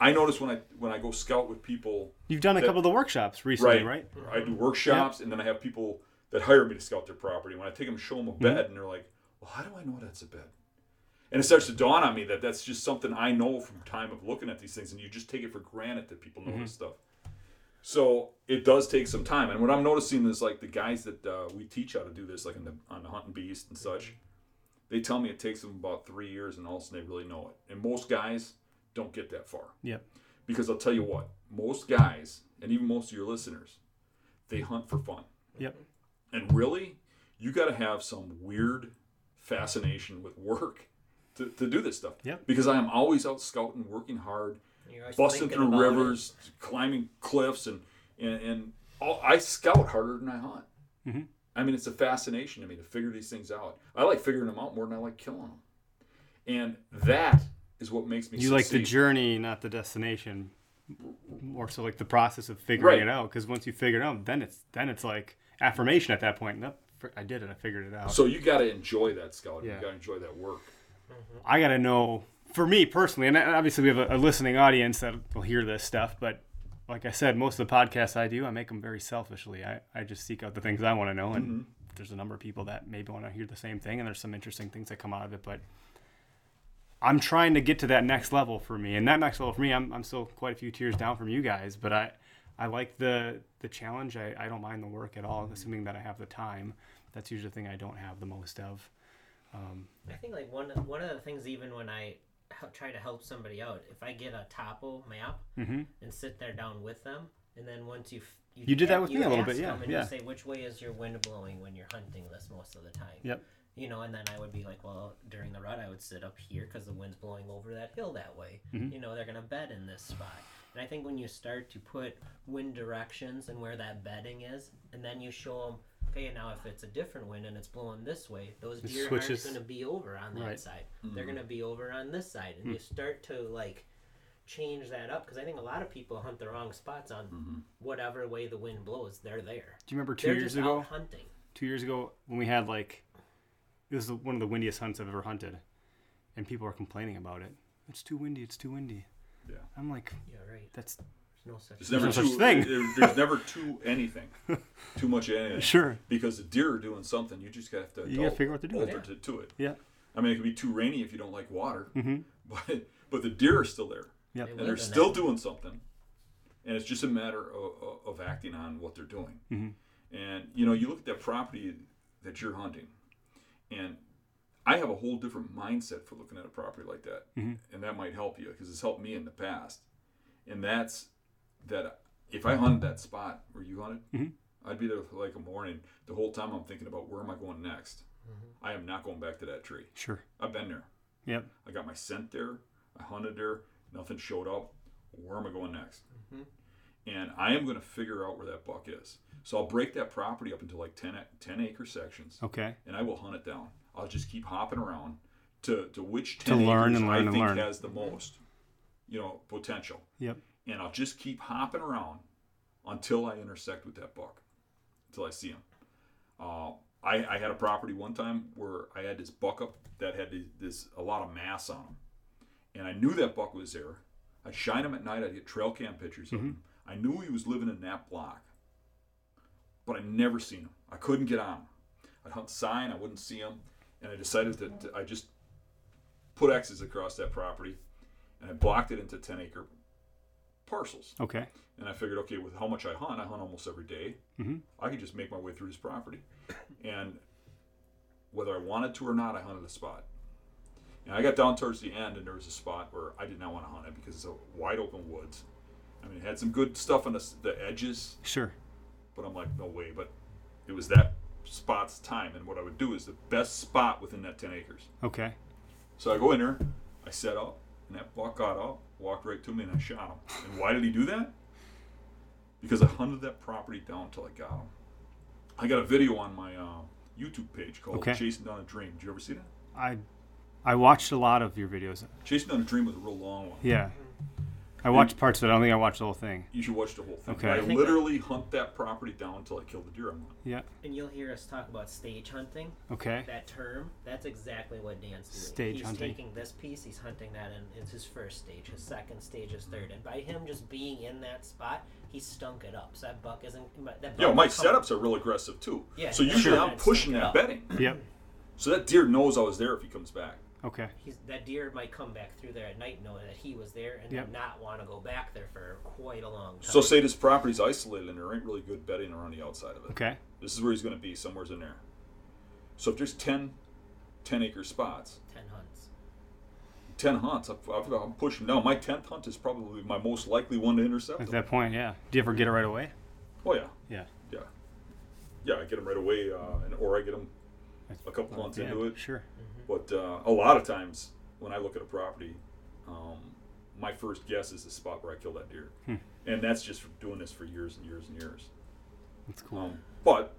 [SPEAKER 2] I notice when I when I go scout with people,
[SPEAKER 1] You've done a
[SPEAKER 2] that-
[SPEAKER 1] couple of the workshops recently, right?
[SPEAKER 2] I do workshops, and then I have people that hire me to scout their property. When I take them, show them a
[SPEAKER 1] Mm-hmm.
[SPEAKER 2] bed, and they're like, "Well, how do I know that's a bed?" And it starts to dawn on me that that's just something I know from time of looking at these things, and you just take it for granted that people know
[SPEAKER 1] Mm-hmm.
[SPEAKER 2] this stuff. So it does take some time, and what I'm noticing is like the guys that uh, we teach how to do this, like the, on the hunting beast and such, they tell me it takes them about three years, and all of a sudden they really know it. And most guys don't get that far.
[SPEAKER 1] Yep.
[SPEAKER 2] Because I'll tell you what, most guys, and even most of your listeners, they hunt for fun.
[SPEAKER 1] Yep.
[SPEAKER 2] And really, you got to have some weird fascination with work to, to do this stuff.
[SPEAKER 1] Yep.
[SPEAKER 2] Because I am always out scouting, working hard, busting through
[SPEAKER 3] about it.
[SPEAKER 2] rivers, climbing cliffs, and and, and all, I scout harder than I hunt.
[SPEAKER 1] Mhm.
[SPEAKER 2] I mean, it's a fascination to me to figure these things out. I like figuring them out more than I like killing them, and that is what makes me.
[SPEAKER 1] You like the journey, not the destination. More so like the process of figuring
[SPEAKER 2] Right.
[SPEAKER 1] it out. Because once you figure it out, then it's then it's like affirmation at that point. Nope, I did it. I figured it out.
[SPEAKER 2] So you got to enjoy that scouting.
[SPEAKER 1] Yeah.
[SPEAKER 2] You got to enjoy that work. Mm-hmm.
[SPEAKER 1] I got to know, for me personally, and obviously we have a, a listening audience that will hear this stuff, but like I said, most of the podcasts I do, I make them very selfishly. I, I just seek out the things I want to know, and mm-hmm. there's a number of people that maybe want to hear the same thing, and there's some interesting things that come out of it, but I'm trying to get to that next level for me, and that next level for me, I'm, I'm still quite a few tiers down from you guys, but I, I like the the challenge. I, I don't mind the work at all, mm-hmm. assuming that I have the time. That's usually the thing I don't have the most of. Um,
[SPEAKER 3] I think like one one of the things even when I try to help somebody out, if I get a topo map
[SPEAKER 1] mhm.
[SPEAKER 3] and sit there down with them, and then once you f-
[SPEAKER 1] You did that with me a little bit, yeah,
[SPEAKER 3] and
[SPEAKER 1] yeah.
[SPEAKER 3] you say which way is your wind blowing when you're hunting this most of the time.
[SPEAKER 1] Yep.
[SPEAKER 3] You know, and then I would be like, well, during the rut, I would sit up here because the wind's blowing over that hill that way.
[SPEAKER 1] Mhm.
[SPEAKER 3] You know, they're gonna bed in this spot. And I think when you start to put wind directions and where that bedding is, and then you show them, okay, now if it's a different wind and it's blowing this way, those
[SPEAKER 1] It
[SPEAKER 3] deer
[SPEAKER 1] switches.
[SPEAKER 3] aren't going to be over on that
[SPEAKER 1] Right.
[SPEAKER 3] side. Mm-hmm. They're going to be over on this side, and you mm. start to like change that up because I think a lot of people hunt the wrong spots on mm-hmm. whatever way the wind blows. They're there.
[SPEAKER 1] Do you remember 2
[SPEAKER 3] They're
[SPEAKER 1] years
[SPEAKER 3] just
[SPEAKER 1] ago?
[SPEAKER 3] out hunting.
[SPEAKER 1] two years ago when we had like this is one of the windiest hunts I've ever hunted, and people were complaining about it. It's too windy. It's too windy.
[SPEAKER 2] Yeah.
[SPEAKER 1] I'm like,
[SPEAKER 3] Yeah, right.
[SPEAKER 1] that's
[SPEAKER 3] There's no such.
[SPEAKER 2] There's never
[SPEAKER 1] no such
[SPEAKER 2] too,
[SPEAKER 1] thing.
[SPEAKER 2] there- there's never too anything, too much of anything.
[SPEAKER 1] sure.
[SPEAKER 2] Because the deer are doing something, you just have to
[SPEAKER 1] You gotta figure out what they're doing.
[SPEAKER 2] alter to, to it.
[SPEAKER 1] Yeah.
[SPEAKER 2] I mean, it could be too rainy if you don't like water,
[SPEAKER 1] Mm-hmm.
[SPEAKER 2] but but the deer are still there,
[SPEAKER 1] Yep.
[SPEAKER 3] They
[SPEAKER 2] and they're still
[SPEAKER 3] that.
[SPEAKER 2] doing something, and it's just a matter of, of, of acting on what they're doing.
[SPEAKER 1] Mhm.
[SPEAKER 2] And you know, you look at that property that you're hunting, and I have a whole different mindset for looking at a property like that,
[SPEAKER 1] Mhm.
[SPEAKER 2] and that might help you because it's helped me in the past. And that's that if I hunted that spot where you hunted,
[SPEAKER 1] Mhm.
[SPEAKER 2] I'd be there for like a morning. The whole time I'm thinking about where am I going next.
[SPEAKER 1] Mm-hmm.
[SPEAKER 2] I am not going back to that tree.
[SPEAKER 1] Sure.
[SPEAKER 2] I've been there.
[SPEAKER 1] Yep.
[SPEAKER 2] I got my scent there. I hunted there. Nothing showed up. Where am I going next? And I am going to figure out where that buck is. So I'll break that property up into like 10, 10 acre sections
[SPEAKER 1] Okay.
[SPEAKER 2] and I will hunt it down. I'll just keep hopping around to, to which 10 To
[SPEAKER 1] learn
[SPEAKER 2] acres
[SPEAKER 1] and learn
[SPEAKER 2] I
[SPEAKER 1] and
[SPEAKER 2] think
[SPEAKER 1] learn.
[SPEAKER 2] has the most, you know, potential.
[SPEAKER 1] Yep.
[SPEAKER 2] And I'll just keep hopping around until I intersect with that buck, until I see him. Uh, I, I had a property one time where I had this buck up that had this, a lot of mass on him, and I knew that buck was there. I'd shine him at night. I'd get trail cam pictures of him. I knew he was living in that block, but I never seen him. I couldn't get on him. I'd hunt sign. I wouldn't see him, and I decided that I just put X's across that property, and I blocked it into ten acre parcels.
[SPEAKER 1] Okay.
[SPEAKER 2] And I figured, okay, with how much I hunt, I hunt almost every day.
[SPEAKER 1] Mhm.
[SPEAKER 2] I could just make my way through this property. And whether I wanted to or not, I hunted a spot. And I got down towards the end, and there was a spot where I did not want to hunt it because it's a wide open woods. I mean, it had some good stuff on the, the edges,
[SPEAKER 1] Sure.
[SPEAKER 2] but I'm like, no way. But it was that spot's time. And what I would do is the best spot within that 10 acres.
[SPEAKER 1] Okay.
[SPEAKER 2] So I go in there, I set up, and that buck got up, walked right to me, and I shot him. And why did he do that? because I hunted that property down till I got him. I got a video on my uh, YouTube page called
[SPEAKER 1] Okay.
[SPEAKER 2] Chasing Down a Dream. Did you ever see that?
[SPEAKER 1] I I watched a lot of your videos.
[SPEAKER 2] Chasing Down a Dream was a real long one.
[SPEAKER 1] Yeah. I watched parts of it. I don't think I watched the whole thing.
[SPEAKER 2] You should watch the whole thing.
[SPEAKER 1] Okay.
[SPEAKER 2] I
[SPEAKER 1] I
[SPEAKER 3] think
[SPEAKER 2] literally hunt that property down until I kill the deer I'm hunting.
[SPEAKER 1] Yeah.
[SPEAKER 3] And you'll hear us talk about stage hunting.
[SPEAKER 1] Okay.
[SPEAKER 3] That term, that's exactly what Dan's doing.
[SPEAKER 1] Stage
[SPEAKER 3] he's
[SPEAKER 1] hunting.
[SPEAKER 3] taking this piece, he's hunting that, and it's his first stage, his second stage, his third. And by him just being in that spot, he stunk it up. So that buck isn't. That buck
[SPEAKER 2] Yo, my
[SPEAKER 3] will come-
[SPEAKER 2] setups are real aggressive too.
[SPEAKER 3] Yeah,
[SPEAKER 2] so
[SPEAKER 3] that's
[SPEAKER 2] usually
[SPEAKER 3] right.
[SPEAKER 2] I'm pushing that
[SPEAKER 3] up.
[SPEAKER 2] bedding.
[SPEAKER 1] Yep.
[SPEAKER 2] So that deer knows I was there if he comes back.
[SPEAKER 1] Okay.
[SPEAKER 3] He's, that deer might come back through there at night knowing that he was there and
[SPEAKER 1] Yep.
[SPEAKER 3] not want to go back there for quite a long time.
[SPEAKER 2] So say this property's isolated and there ain't really good bedding around the outside of it.
[SPEAKER 1] Okay.
[SPEAKER 2] This is where he's going to be, somewhere's in there. So if there's 10, 10 acre spots,
[SPEAKER 3] 10 hunts.
[SPEAKER 2] 10 hunts, I've, I've, I'm pushing down. My 10th hunt is probably my most likely one to intercept.
[SPEAKER 1] At
[SPEAKER 2] him.
[SPEAKER 1] that point, yeah. Do you ever get it right away?
[SPEAKER 2] Oh, yeah.
[SPEAKER 1] Yeah.
[SPEAKER 2] Yeah. Yeah, I get them right away, uh, and, or I get them a couple months
[SPEAKER 1] Yeah,
[SPEAKER 2] into it.
[SPEAKER 1] Sure.
[SPEAKER 2] But uh, a lot of times when I look at a property, um, my first guess is the spot where I killed that deer.
[SPEAKER 1] Hmm.
[SPEAKER 2] And that's just from doing this for years and years and years.
[SPEAKER 1] That's cool.
[SPEAKER 2] Um, but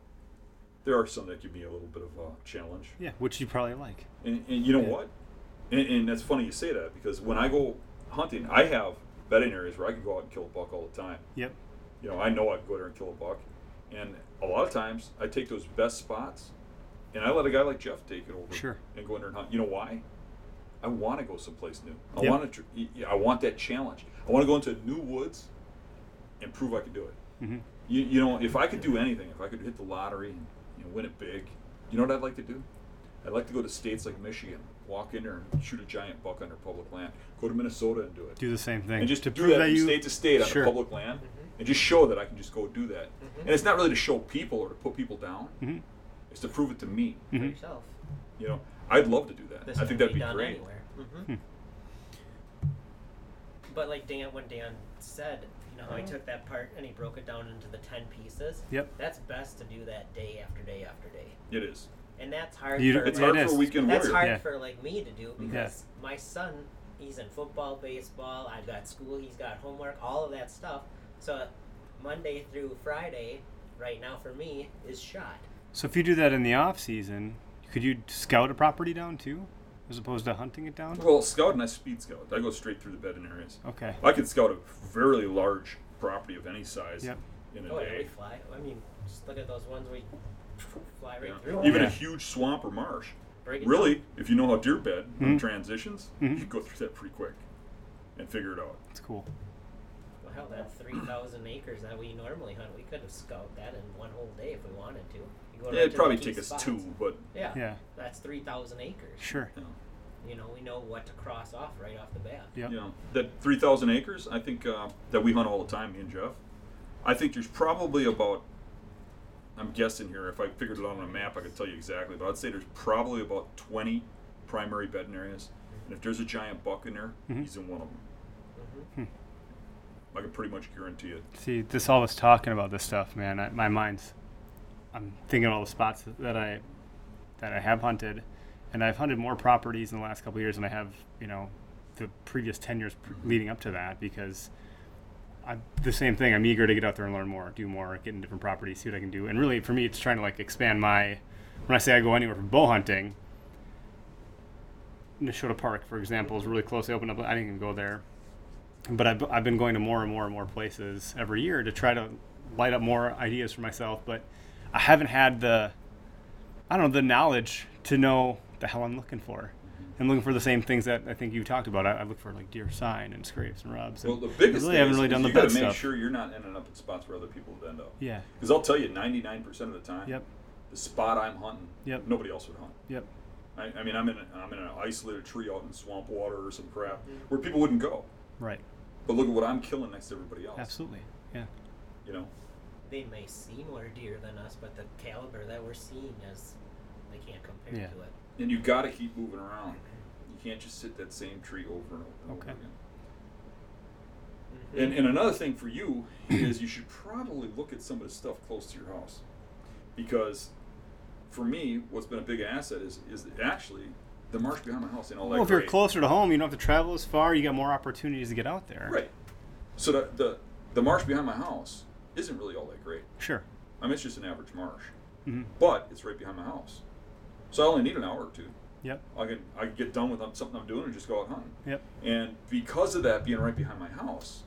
[SPEAKER 2] there are some that give me a little bit of a challenge.
[SPEAKER 1] yeah, which you probably like.
[SPEAKER 2] And, and you know
[SPEAKER 1] Yeah.
[SPEAKER 2] what? And, and that's funny you say that because when I go hunting, I have bedding areas where I can go out and kill a buck all the time.
[SPEAKER 1] Yep.
[SPEAKER 2] You know, I know I can go there and kill a buck. And a lot of times I take those best spots and I let a guy like Jeff take it over
[SPEAKER 1] Sure.
[SPEAKER 2] and go in there and hunt. You know why? I want to go someplace new. I
[SPEAKER 1] Yep.
[SPEAKER 2] want to. Tr- y- y- I want that challenge. I want to go into new woods and prove I can do it.
[SPEAKER 1] hmm
[SPEAKER 2] You, you know, if I could do anything, if I could hit the lottery and you know, win it big, you know what I'd like to do? I'd like to go to states like Michigan, walk in there and shoot a giant buck under public land. Go to Minnesota and do it.
[SPEAKER 1] Do the same thing.
[SPEAKER 2] and just
[SPEAKER 1] to
[SPEAKER 2] do
[SPEAKER 1] prove
[SPEAKER 2] that,
[SPEAKER 1] that
[SPEAKER 2] from
[SPEAKER 1] you.
[SPEAKER 2] state to state on
[SPEAKER 1] Sure.
[SPEAKER 2] the public land, mm-hmm. and just show that I can just go do that. Mm-hmm. And it's not really to show people or to put people down.
[SPEAKER 1] Mm-hmm.
[SPEAKER 2] It's to prove it to me.
[SPEAKER 3] For
[SPEAKER 1] Mhm.
[SPEAKER 3] yourself.
[SPEAKER 2] You know, I'd love to do that.
[SPEAKER 3] This
[SPEAKER 2] I think that'd
[SPEAKER 3] be
[SPEAKER 2] be great.
[SPEAKER 3] anywhere. hmm
[SPEAKER 1] Hmm.
[SPEAKER 3] But like Dan, when Dan said, you know, how he took that part and he broke it down into the 10 pieces.
[SPEAKER 1] Yep.
[SPEAKER 3] That's best to do that day after day after day.
[SPEAKER 2] It is.
[SPEAKER 3] And that's hard
[SPEAKER 1] You-
[SPEAKER 3] for
[SPEAKER 2] It's hard
[SPEAKER 1] it
[SPEAKER 2] for a
[SPEAKER 1] is.
[SPEAKER 2] weekend
[SPEAKER 3] That's
[SPEAKER 2] warrior.
[SPEAKER 3] hard
[SPEAKER 1] Yeah.
[SPEAKER 3] for like me to do
[SPEAKER 1] Yeah.
[SPEAKER 3] because my son, he's in football, baseball. I've got school. He's got homework. All of that stuff. So Monday through Friday, right now for me, is shot.
[SPEAKER 1] So if you do that in the off season, could you scout a property down too, as opposed to hunting it down?
[SPEAKER 2] Well, scouting, I speed scout. I go straight through the bedding areas.
[SPEAKER 1] Okay.
[SPEAKER 2] I could scout a very large property of any size
[SPEAKER 1] Yep.
[SPEAKER 2] in a
[SPEAKER 3] Oh, yeah, we fly. I mean, just look at those ones we fly right
[SPEAKER 2] Yeah.
[SPEAKER 3] through.
[SPEAKER 2] Even
[SPEAKER 1] Yeah.
[SPEAKER 2] a huge swamp or marsh.
[SPEAKER 3] Break
[SPEAKER 2] Really,
[SPEAKER 3] down.
[SPEAKER 2] if you know how deer bed when
[SPEAKER 1] Mhm.
[SPEAKER 2] it transitions,
[SPEAKER 1] Mhm.
[SPEAKER 2] you can go through that pretty quick and figure it out.
[SPEAKER 1] That's cool.
[SPEAKER 3] Well, hell, that 3,000 acres that we normally hunt, we could have scouted that in one whole day if we wanted to. You go
[SPEAKER 2] Yeah,
[SPEAKER 3] right
[SPEAKER 2] it'd probably
[SPEAKER 3] the key
[SPEAKER 2] take us
[SPEAKER 3] spots.
[SPEAKER 2] two, but
[SPEAKER 3] Yeah,
[SPEAKER 1] Yeah.
[SPEAKER 3] that's 3,000 acres.
[SPEAKER 1] Sure.
[SPEAKER 2] you know,
[SPEAKER 3] You know, we know what to cross off right off the bat.
[SPEAKER 1] Yep.
[SPEAKER 2] you know that three thousand acres. I think uh, that we hunt all the time, me and Jeff. I think there's probably about. I'm guessing here. If I figured it out on a map, I could tell you exactly. But I'd say there's probably about 20 primary bedding areas, and if there's a giant buck in there,
[SPEAKER 1] Mhm.
[SPEAKER 2] he's in one of them.
[SPEAKER 3] hmm
[SPEAKER 2] I can pretty much guarantee it.
[SPEAKER 1] See, this all this talking about this stuff, man. I, my mind's. I'm thinking of all the spots that I, that I have hunted, and I've hunted more properties in the last couple years than I have, you know, the previous ten years leading up to that because. I'm the same thing. I'm eager to get out there and learn more, do more, get in different properties, see what I can do. And really, for me, it's trying to like expand my. When I say I go anywhere for bow hunting, Neshota Park, for example, is really close. They opened up. I didn't even go there, but I've, I've been going to more and more and more places every year to try to light up more ideas for myself. But I haven't had the, I don't know, the knowledge to know the hell I'm looking for. I'm looking for the same things that I think you talked about. I, I look for like deer sign and scrapes and rubs. And
[SPEAKER 2] Well, the biggest
[SPEAKER 1] I really
[SPEAKER 2] thing
[SPEAKER 1] haven't
[SPEAKER 2] is,
[SPEAKER 1] really done the
[SPEAKER 2] you got to make sure you're not ending up in spots where other people would end up.
[SPEAKER 1] yeah.
[SPEAKER 2] Because I'll tell you, 99% of the time,
[SPEAKER 1] Yep.
[SPEAKER 2] the spot I'm hunting,
[SPEAKER 1] Yep.
[SPEAKER 2] nobody else would hunt.
[SPEAKER 1] Yep.
[SPEAKER 2] I, I mean, I'm in a, I'm in an isolated tree out in swamp water or some crap where people wouldn't go.
[SPEAKER 1] Right.
[SPEAKER 2] But look at what I'm killing next to everybody else.
[SPEAKER 1] Absolutely. Yeah.
[SPEAKER 2] You know,
[SPEAKER 3] They may see more deer than us, but the caliber that we're seeing is, they can't compare
[SPEAKER 1] Yeah.
[SPEAKER 3] to it.
[SPEAKER 2] and you've got to keep moving around. You can't just sit that same tree over and over and
[SPEAKER 1] Okay.
[SPEAKER 2] over again.
[SPEAKER 3] Mhm.
[SPEAKER 2] And, and another thing for you is you should probably look at some of the stuff close to your house, because for me, what's been a big asset is is actually the marsh behind my house and all that.
[SPEAKER 1] Well, if you're
[SPEAKER 2] great.
[SPEAKER 1] closer to home, you don't have to travel as far. You got more opportunities to get out there.
[SPEAKER 2] Right. So the, the the marsh behind my house isn't really all that great.
[SPEAKER 1] Sure.
[SPEAKER 2] I mean, it's just an average marsh,
[SPEAKER 1] hmm
[SPEAKER 2] but it's right behind my house, so I only need an hour or two.
[SPEAKER 1] Yep.
[SPEAKER 2] I can I can get done with something I'm doing and just go out hunting.
[SPEAKER 1] Yep.
[SPEAKER 2] And because of that being right behind my house,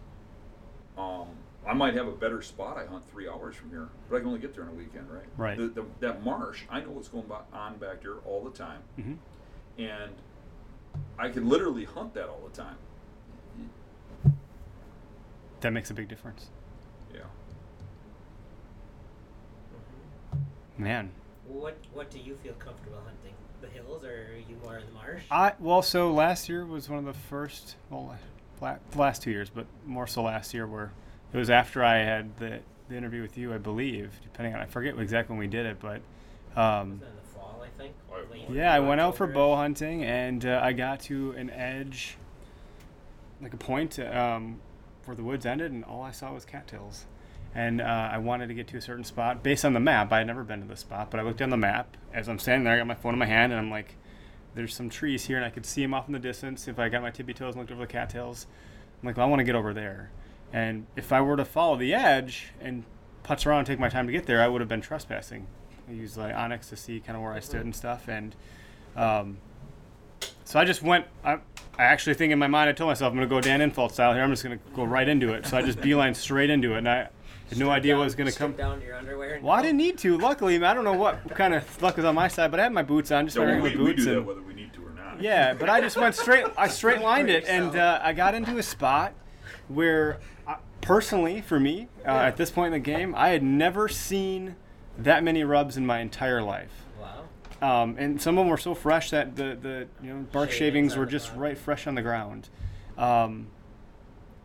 [SPEAKER 2] um, I might have a better spot. I hunt three hours from here, but I can only get there on a weekend, right?
[SPEAKER 1] Right.
[SPEAKER 2] The, the, that marsh, I know what's going on back there all the time,
[SPEAKER 1] hmm
[SPEAKER 2] and I can literally hunt that all the time.
[SPEAKER 1] That makes a big difference.
[SPEAKER 2] Yeah.
[SPEAKER 1] Man.
[SPEAKER 3] What What do you feel comfortable hunting? The hills, or are you more in the marsh?
[SPEAKER 1] I well, so last year was one of the first, well, last two years, but more so last year, where it was after I had the, the interview with you, I believe, depending on I forget exactly when we did it, but um,
[SPEAKER 3] Was that in the fall, I think.
[SPEAKER 1] Yeah, I went out for bow hunting and uh, I got to an edge, like a point um, where the woods ended, and all I saw was cattails. And uh, I wanted to get to a certain spot based on the map. I had never been to the spot, but I looked on the map as I'm standing there. I got my phone in my hand, and I'm like, "There's some trees here, and I could see them off in the distance." If I got my tippy toes and looked over the cattails, I'm like, "Well, I want to get over there." And if I were to follow the edge and putz around and take my time to get there, I would have been trespassing. I used like onX to see kind of where I stood and stuff, and um, so I just went. I, I actually think in my mind I told myself I'm going to go Dan Infalt style here. I'm just going to go right into it. So I just beeline straight into it, and I had no idea
[SPEAKER 3] down-
[SPEAKER 1] what was going to come.
[SPEAKER 3] down your underwear. and
[SPEAKER 1] Well, I didn't need to. Luckily, I don't know what kind of luck was on my side, but I had my boots on, just
[SPEAKER 2] So
[SPEAKER 1] my
[SPEAKER 2] we,
[SPEAKER 1] regular
[SPEAKER 2] we
[SPEAKER 1] boots.
[SPEAKER 2] do that
[SPEAKER 1] and,
[SPEAKER 2] whether we need to or not.
[SPEAKER 1] yeah, but I just went straight. I straight lined it, and uh, I got into a spot where, uh, personally, for me, uh,
[SPEAKER 3] Yeah.
[SPEAKER 1] at this point in the game, I had never seen that many rubs in my entire life.
[SPEAKER 3] Wow.
[SPEAKER 1] Um, and some of them were so fresh that the, the you know bark
[SPEAKER 3] Shavings
[SPEAKER 1] shavings were just right fresh on the ground. Um,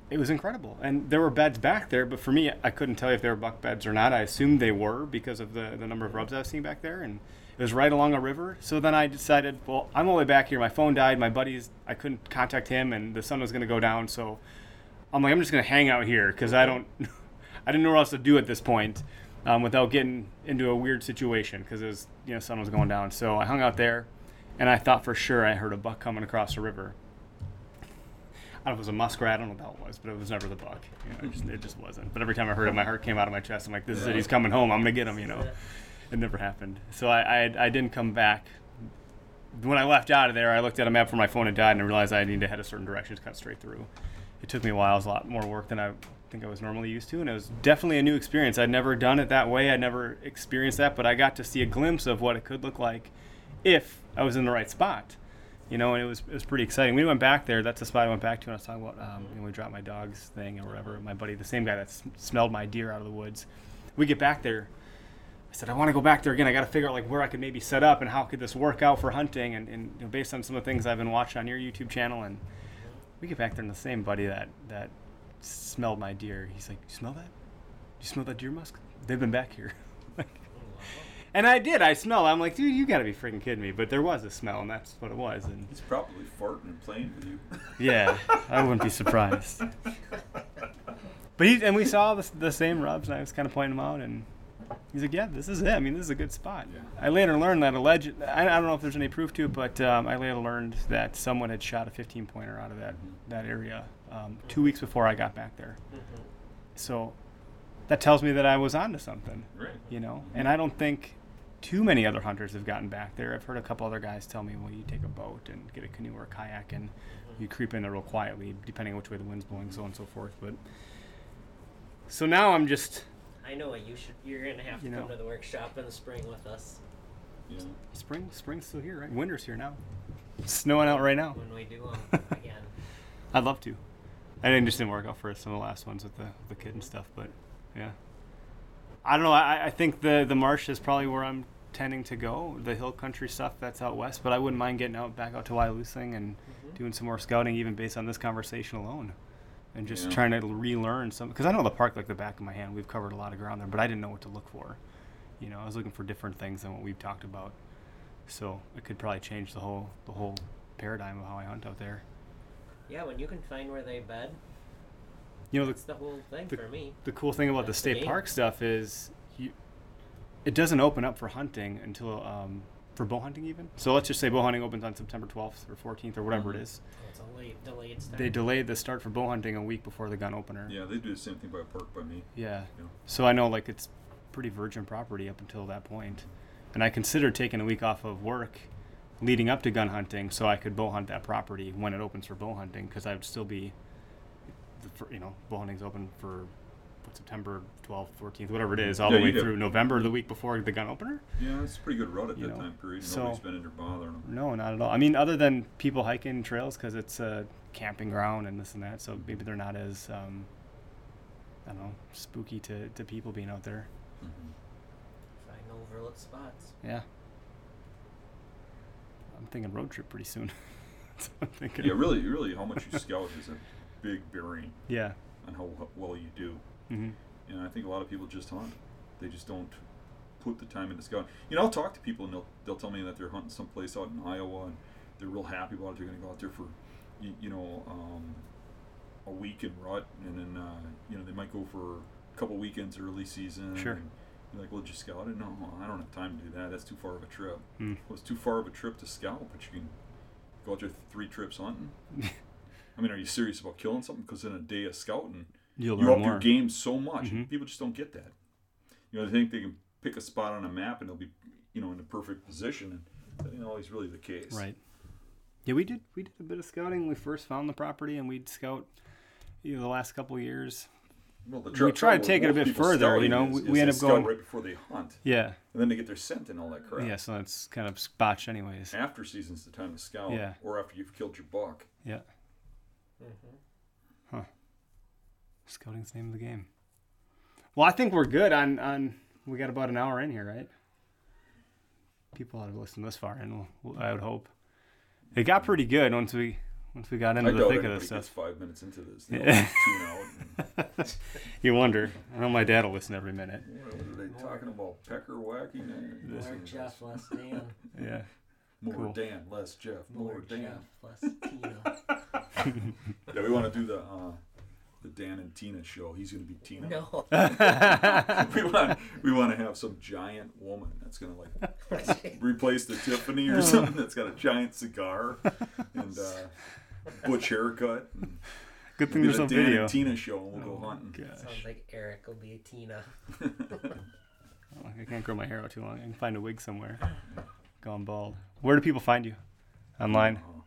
[SPEAKER 1] it was incredible, and there were beds back there, but for me, I couldn't tell you if they were buck beds or not. I assumed they were because of the the number of rubs I was seeing back there, and it was right along a river. So then I decided, well, I'm all the way back here. My phone died. My buddies, I couldn't contact him, and the sun was going to go down. So I'm like, I'm just going to hang out here because I don't, I didn't know what else to do at this point um, without getting into a weird situation because it was, you know, sun was going down. So I hung out there, and I thought for sure I heard a buck coming across the river. I don't know if it was a muskrat. I don't know what it was, but it was never the buck. You know, it, just, it just wasn't. But every time I heard it, my heart came out of my chest. I'm like, this is it. He's coming home. I'm gonna get him. You know, it never happened. So I, I, I didn't come back. When I left out of there, I looked at a map for my phone had died, and I realized I needed to head a certain direction to cut straight through. It took me a while. It was a lot more work than I think I was normally used to, and it was definitely a new experience. I'd never done it that way. I'd never experienced that, but I got to see a glimpse of what it could look like if I was in the right spot. You know, and it was it was pretty exciting. We went back there. That's the spot I went back to, and I was talking about. Um, you know, we dropped my dog's thing or whatever. My buddy, the same guy that s- smelled my deer out of the woods. We get back there. I said, I want to go back there again. I got to figure out like where I could maybe set up and how could this work out for hunting, and, and you know, based on some of the things I've been watching on your YouTube channel. And we get back there, and the same buddy that that smelled my deer, he's like, "You smell that? You smell that deer musk? They've been back here." And I did. I smelled. I'm like, dude, you got to be freaking kidding me. But there was a smell, and that's what it was. And
[SPEAKER 2] He's probably farting and playing with you.
[SPEAKER 1] yeah, I wouldn't be surprised. But he and we saw the, the same rubs, and I was kind of pointing them out, and he's like, "Yeah, this is it. I mean, this is a good spot."
[SPEAKER 2] Yeah.
[SPEAKER 1] I later learned that alleged. I, I don't know if there's any proof to it, but um, I later learned that someone had shot a 15 pointer out of that that area um, two weeks before I got back there.
[SPEAKER 3] Mhm.
[SPEAKER 1] So that tells me that I was onto something
[SPEAKER 2] Right.
[SPEAKER 1] you know. And I don't think too many other hunters have gotten back there. I've heard a couple other guys tell me, well, you take a boat and get a canoe or a kayak and you creep in there real quietly, depending on which way the wind's blowing, so on and so forth. But so now I'm just
[SPEAKER 3] I know what you should. You're gonna have to
[SPEAKER 1] You
[SPEAKER 3] come
[SPEAKER 1] know.
[SPEAKER 3] to the workshop in the spring with us
[SPEAKER 2] Yeah.
[SPEAKER 1] spring. Spring's still here, right? Winter's here now. It's snowing out right now.
[SPEAKER 3] when we do them again.
[SPEAKER 1] I'd love to. I didn't just didn't work out for some of the last ones with the the kid and stuff, but yeah. I don't know. I, I think the the marsh is probably where I'm tending to go. The hill country stuff that's out west, but I wouldn't mind getting out back out to Wyalusing and
[SPEAKER 3] Mhm.
[SPEAKER 1] doing some more scouting, even based on this conversation alone, and just
[SPEAKER 2] Yeah.
[SPEAKER 1] trying to relearn some. Because I know the park like the back of my hand. We've covered a lot of ground there, but I didn't know what to look for. You know, I was looking for different things than what we've talked about. So it could probably change the whole the whole paradigm of how I hunt out there.
[SPEAKER 3] Yeah, when you can find where they bed,
[SPEAKER 1] You know, the,
[SPEAKER 3] that's the whole thing
[SPEAKER 1] the-
[SPEAKER 3] for me.
[SPEAKER 1] the cool thing about the
[SPEAKER 3] That's the
[SPEAKER 1] state
[SPEAKER 3] game.
[SPEAKER 1] park stuff is you, it doesn't open up for hunting until um, for bow hunting even. So let's just say bow hunting opens on September 12th or 14th or whatever it is.
[SPEAKER 3] It's a late, delayed start.
[SPEAKER 1] They delayed the start for bow hunting a week before the gun opener.
[SPEAKER 2] Yeah, they do the same thing by a park by me.
[SPEAKER 1] Yeah.
[SPEAKER 2] Yeah.
[SPEAKER 1] So I know like it's pretty virgin property up until that point. And I considered taking a week off of work leading up to gun hunting so I could bow hunt that property when it opens for bow hunting because I would still be, the, you know, bow hunting's open for what, September 12th, 14th, whatever it is, all
[SPEAKER 2] Yeah,
[SPEAKER 1] the way through November, the week before the gun opener.
[SPEAKER 2] Yeah, it's a pretty good rut at
[SPEAKER 1] You
[SPEAKER 2] that
[SPEAKER 1] know,
[SPEAKER 2] time period.
[SPEAKER 1] so-
[SPEAKER 2] Nobody's been in there bothering them.
[SPEAKER 1] No, not at all. I mean, other than people hiking trails because it's a camping ground and this and that, so maybe they're not as, um, I don't know, spooky to, to people being out there.
[SPEAKER 3] Find overlooked spots.
[SPEAKER 1] Yeah. I'm thinking road trip pretty soon. I'm thinking.
[SPEAKER 2] Yeah, really, really, how much you scout is a big bearing
[SPEAKER 1] Yeah.
[SPEAKER 2] on how well you do.
[SPEAKER 1] Hmm
[SPEAKER 2] And I think a lot of people just hunt. They just don't put the time into scouting. You know, I'll talk to people and they'll, they'll tell me that they're hunting someplace out in Iowa and they're real happy about it. They're going to go out there for, you, you know, um, a week in rut and then, uh, you know, they might go for a couple weekends early season.
[SPEAKER 1] Sure.
[SPEAKER 2] And you're like, well, did you scout it? No, I don't have time to do that. That's too far of a trip.
[SPEAKER 1] Mm.
[SPEAKER 2] Well, it's too far of a trip to scout, but you can go out there three trips hunting. I mean, are you serious about killing something? Because in a day of scouting,
[SPEAKER 1] You'll
[SPEAKER 2] you up
[SPEAKER 1] more.
[SPEAKER 2] your game so much. and
[SPEAKER 1] Mhm.
[SPEAKER 2] People just don't get that. You know, they think they can pick a spot on a map and they'll be, you know, in the perfect position, and that ain't always really the case.
[SPEAKER 1] Right. Yeah, we did. We did a bit of scouting. We first found the property, and we'd scout. You know, the last couple of years.
[SPEAKER 2] Well, the
[SPEAKER 1] We
[SPEAKER 2] tr-
[SPEAKER 1] tried to
[SPEAKER 2] trouble
[SPEAKER 1] take it a bit further, you know,
[SPEAKER 2] is-
[SPEAKER 1] we-
[SPEAKER 2] is
[SPEAKER 1] we end up going-
[SPEAKER 2] right before they hunt,
[SPEAKER 1] Yeah.
[SPEAKER 2] and then they get their scent and all that crap.
[SPEAKER 1] Yeah. So that's kind of botched, anyways.
[SPEAKER 2] After season's the time to scout,
[SPEAKER 1] Yeah.
[SPEAKER 2] or after you've killed your buck.
[SPEAKER 1] Yeah.
[SPEAKER 3] Mm-hmm.
[SPEAKER 1] Scouting's the name of the game. Well, I think we're good on on. We got about an hour in here, right? People ought to listen this far, and we'll, I would hope it got pretty good once we once we got into
[SPEAKER 2] I
[SPEAKER 1] the thick of this stuff.
[SPEAKER 2] five minutes into this.
[SPEAKER 1] Yeah.
[SPEAKER 2] just tune out.
[SPEAKER 1] you wonder. I know my dad will listen every minute.
[SPEAKER 2] And, what are they talking about? Pecker whacking? and
[SPEAKER 3] More
[SPEAKER 2] and
[SPEAKER 3] Jeff, less Dan.
[SPEAKER 1] Yeah.
[SPEAKER 2] More
[SPEAKER 1] Cool.
[SPEAKER 2] Dan, less Jeff. More,
[SPEAKER 3] More
[SPEAKER 2] Dan.
[SPEAKER 3] Jeff, less Tina.
[SPEAKER 2] Yeah, we want to do the uh, the Dan and Tina show. He's going to be Tina.
[SPEAKER 3] No.
[SPEAKER 2] we want we want to have some giant woman that's going to like replace the Tiffany or something that's got a giant cigar and uh, butch haircut. And
[SPEAKER 1] Good thing
[SPEAKER 2] do
[SPEAKER 1] there's
[SPEAKER 2] the
[SPEAKER 1] no
[SPEAKER 2] Dan
[SPEAKER 1] video.
[SPEAKER 2] and Tina show, and we'll
[SPEAKER 1] Oh
[SPEAKER 2] go
[SPEAKER 1] my
[SPEAKER 2] hunting.
[SPEAKER 1] gosh.
[SPEAKER 3] Sounds like Eric will be a Tina.
[SPEAKER 1] Oh, I can't grow my hair out too long. I can find a wig somewhere. Gone bald. Where do people find you? Online?
[SPEAKER 2] Uh,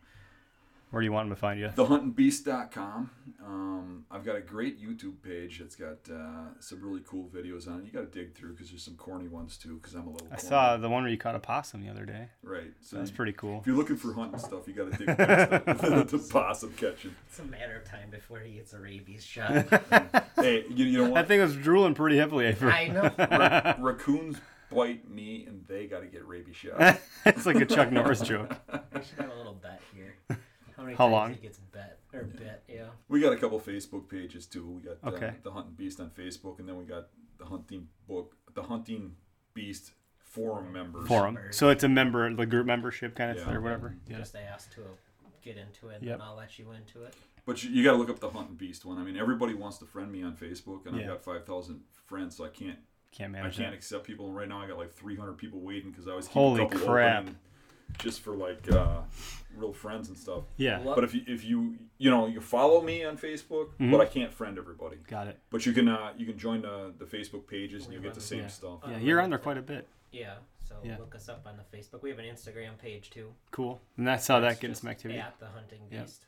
[SPEAKER 1] Where do you want them to find you?
[SPEAKER 2] thehuntingbeast.com. Um, I've got a great YouTube page that's got uh, some really cool videos on it. You got to dig through because there's some corny ones too. Because I'm a little.
[SPEAKER 1] I
[SPEAKER 2] corny.
[SPEAKER 1] saw the one where you caught a possum the other day.
[SPEAKER 2] Right. So
[SPEAKER 1] That's
[SPEAKER 2] you-
[SPEAKER 1] pretty cool.
[SPEAKER 2] If you're looking for hunting stuff, you got to dig past the, the possum catching.
[SPEAKER 3] It's a matter of time before he gets a rabies shot.
[SPEAKER 2] Hey, you, you know
[SPEAKER 1] That
[SPEAKER 2] what?
[SPEAKER 1] thing was drooling pretty heavily. For,
[SPEAKER 3] I know.
[SPEAKER 2] Ra- raccoons bite me, and they got to get rabies shot.
[SPEAKER 1] it's like a Chuck Norris joke.
[SPEAKER 3] We should have a little bet here. How many
[SPEAKER 1] How
[SPEAKER 3] times
[SPEAKER 1] long?
[SPEAKER 3] he gets bet or bit? Yeah.
[SPEAKER 2] We got a couple Facebook pages too. We got uh,
[SPEAKER 1] Okay.
[SPEAKER 2] the Hunting Beast on Facebook, and then we got the Hunting Book, the Hunting Beast forum members.
[SPEAKER 1] Forum. So it's a member, the group membership kind of
[SPEAKER 2] Yeah.
[SPEAKER 1] thing or whatever. Yeah.
[SPEAKER 3] Just ask to get into it,
[SPEAKER 1] Yep.
[SPEAKER 3] and I'll let you into it.
[SPEAKER 2] But you, you got to look up the Hunting Beast one. I mean, everybody wants to friend me on Facebook, and
[SPEAKER 1] Yeah.
[SPEAKER 2] I've got five thousand friends, so I can't
[SPEAKER 1] Can't
[SPEAKER 2] I
[SPEAKER 1] manage
[SPEAKER 2] can't
[SPEAKER 1] that.
[SPEAKER 2] accept people. And right now, I got like three hundred people waiting because I was keep
[SPEAKER 1] Holy
[SPEAKER 2] a couple
[SPEAKER 1] crap.
[SPEAKER 2] open just for like uh, real friends and stuff.
[SPEAKER 1] Yeah.
[SPEAKER 2] But if you if you you know you follow me on Facebook,
[SPEAKER 1] Mhm.
[SPEAKER 2] but I can't friend everybody.
[SPEAKER 1] Got it.
[SPEAKER 2] But you can uh, you can join the the Facebook pages and you get the same
[SPEAKER 1] Yeah.
[SPEAKER 2] stuff.
[SPEAKER 1] Yeah, you're on there quite a bit.
[SPEAKER 3] Yeah. So
[SPEAKER 1] Yeah.
[SPEAKER 3] look us up on the Facebook. We have an Instagram page too.
[SPEAKER 1] Cool. And that's how that gets
[SPEAKER 3] just
[SPEAKER 1] some activity.
[SPEAKER 3] At the Hunting
[SPEAKER 1] Yeah.
[SPEAKER 3] Beast.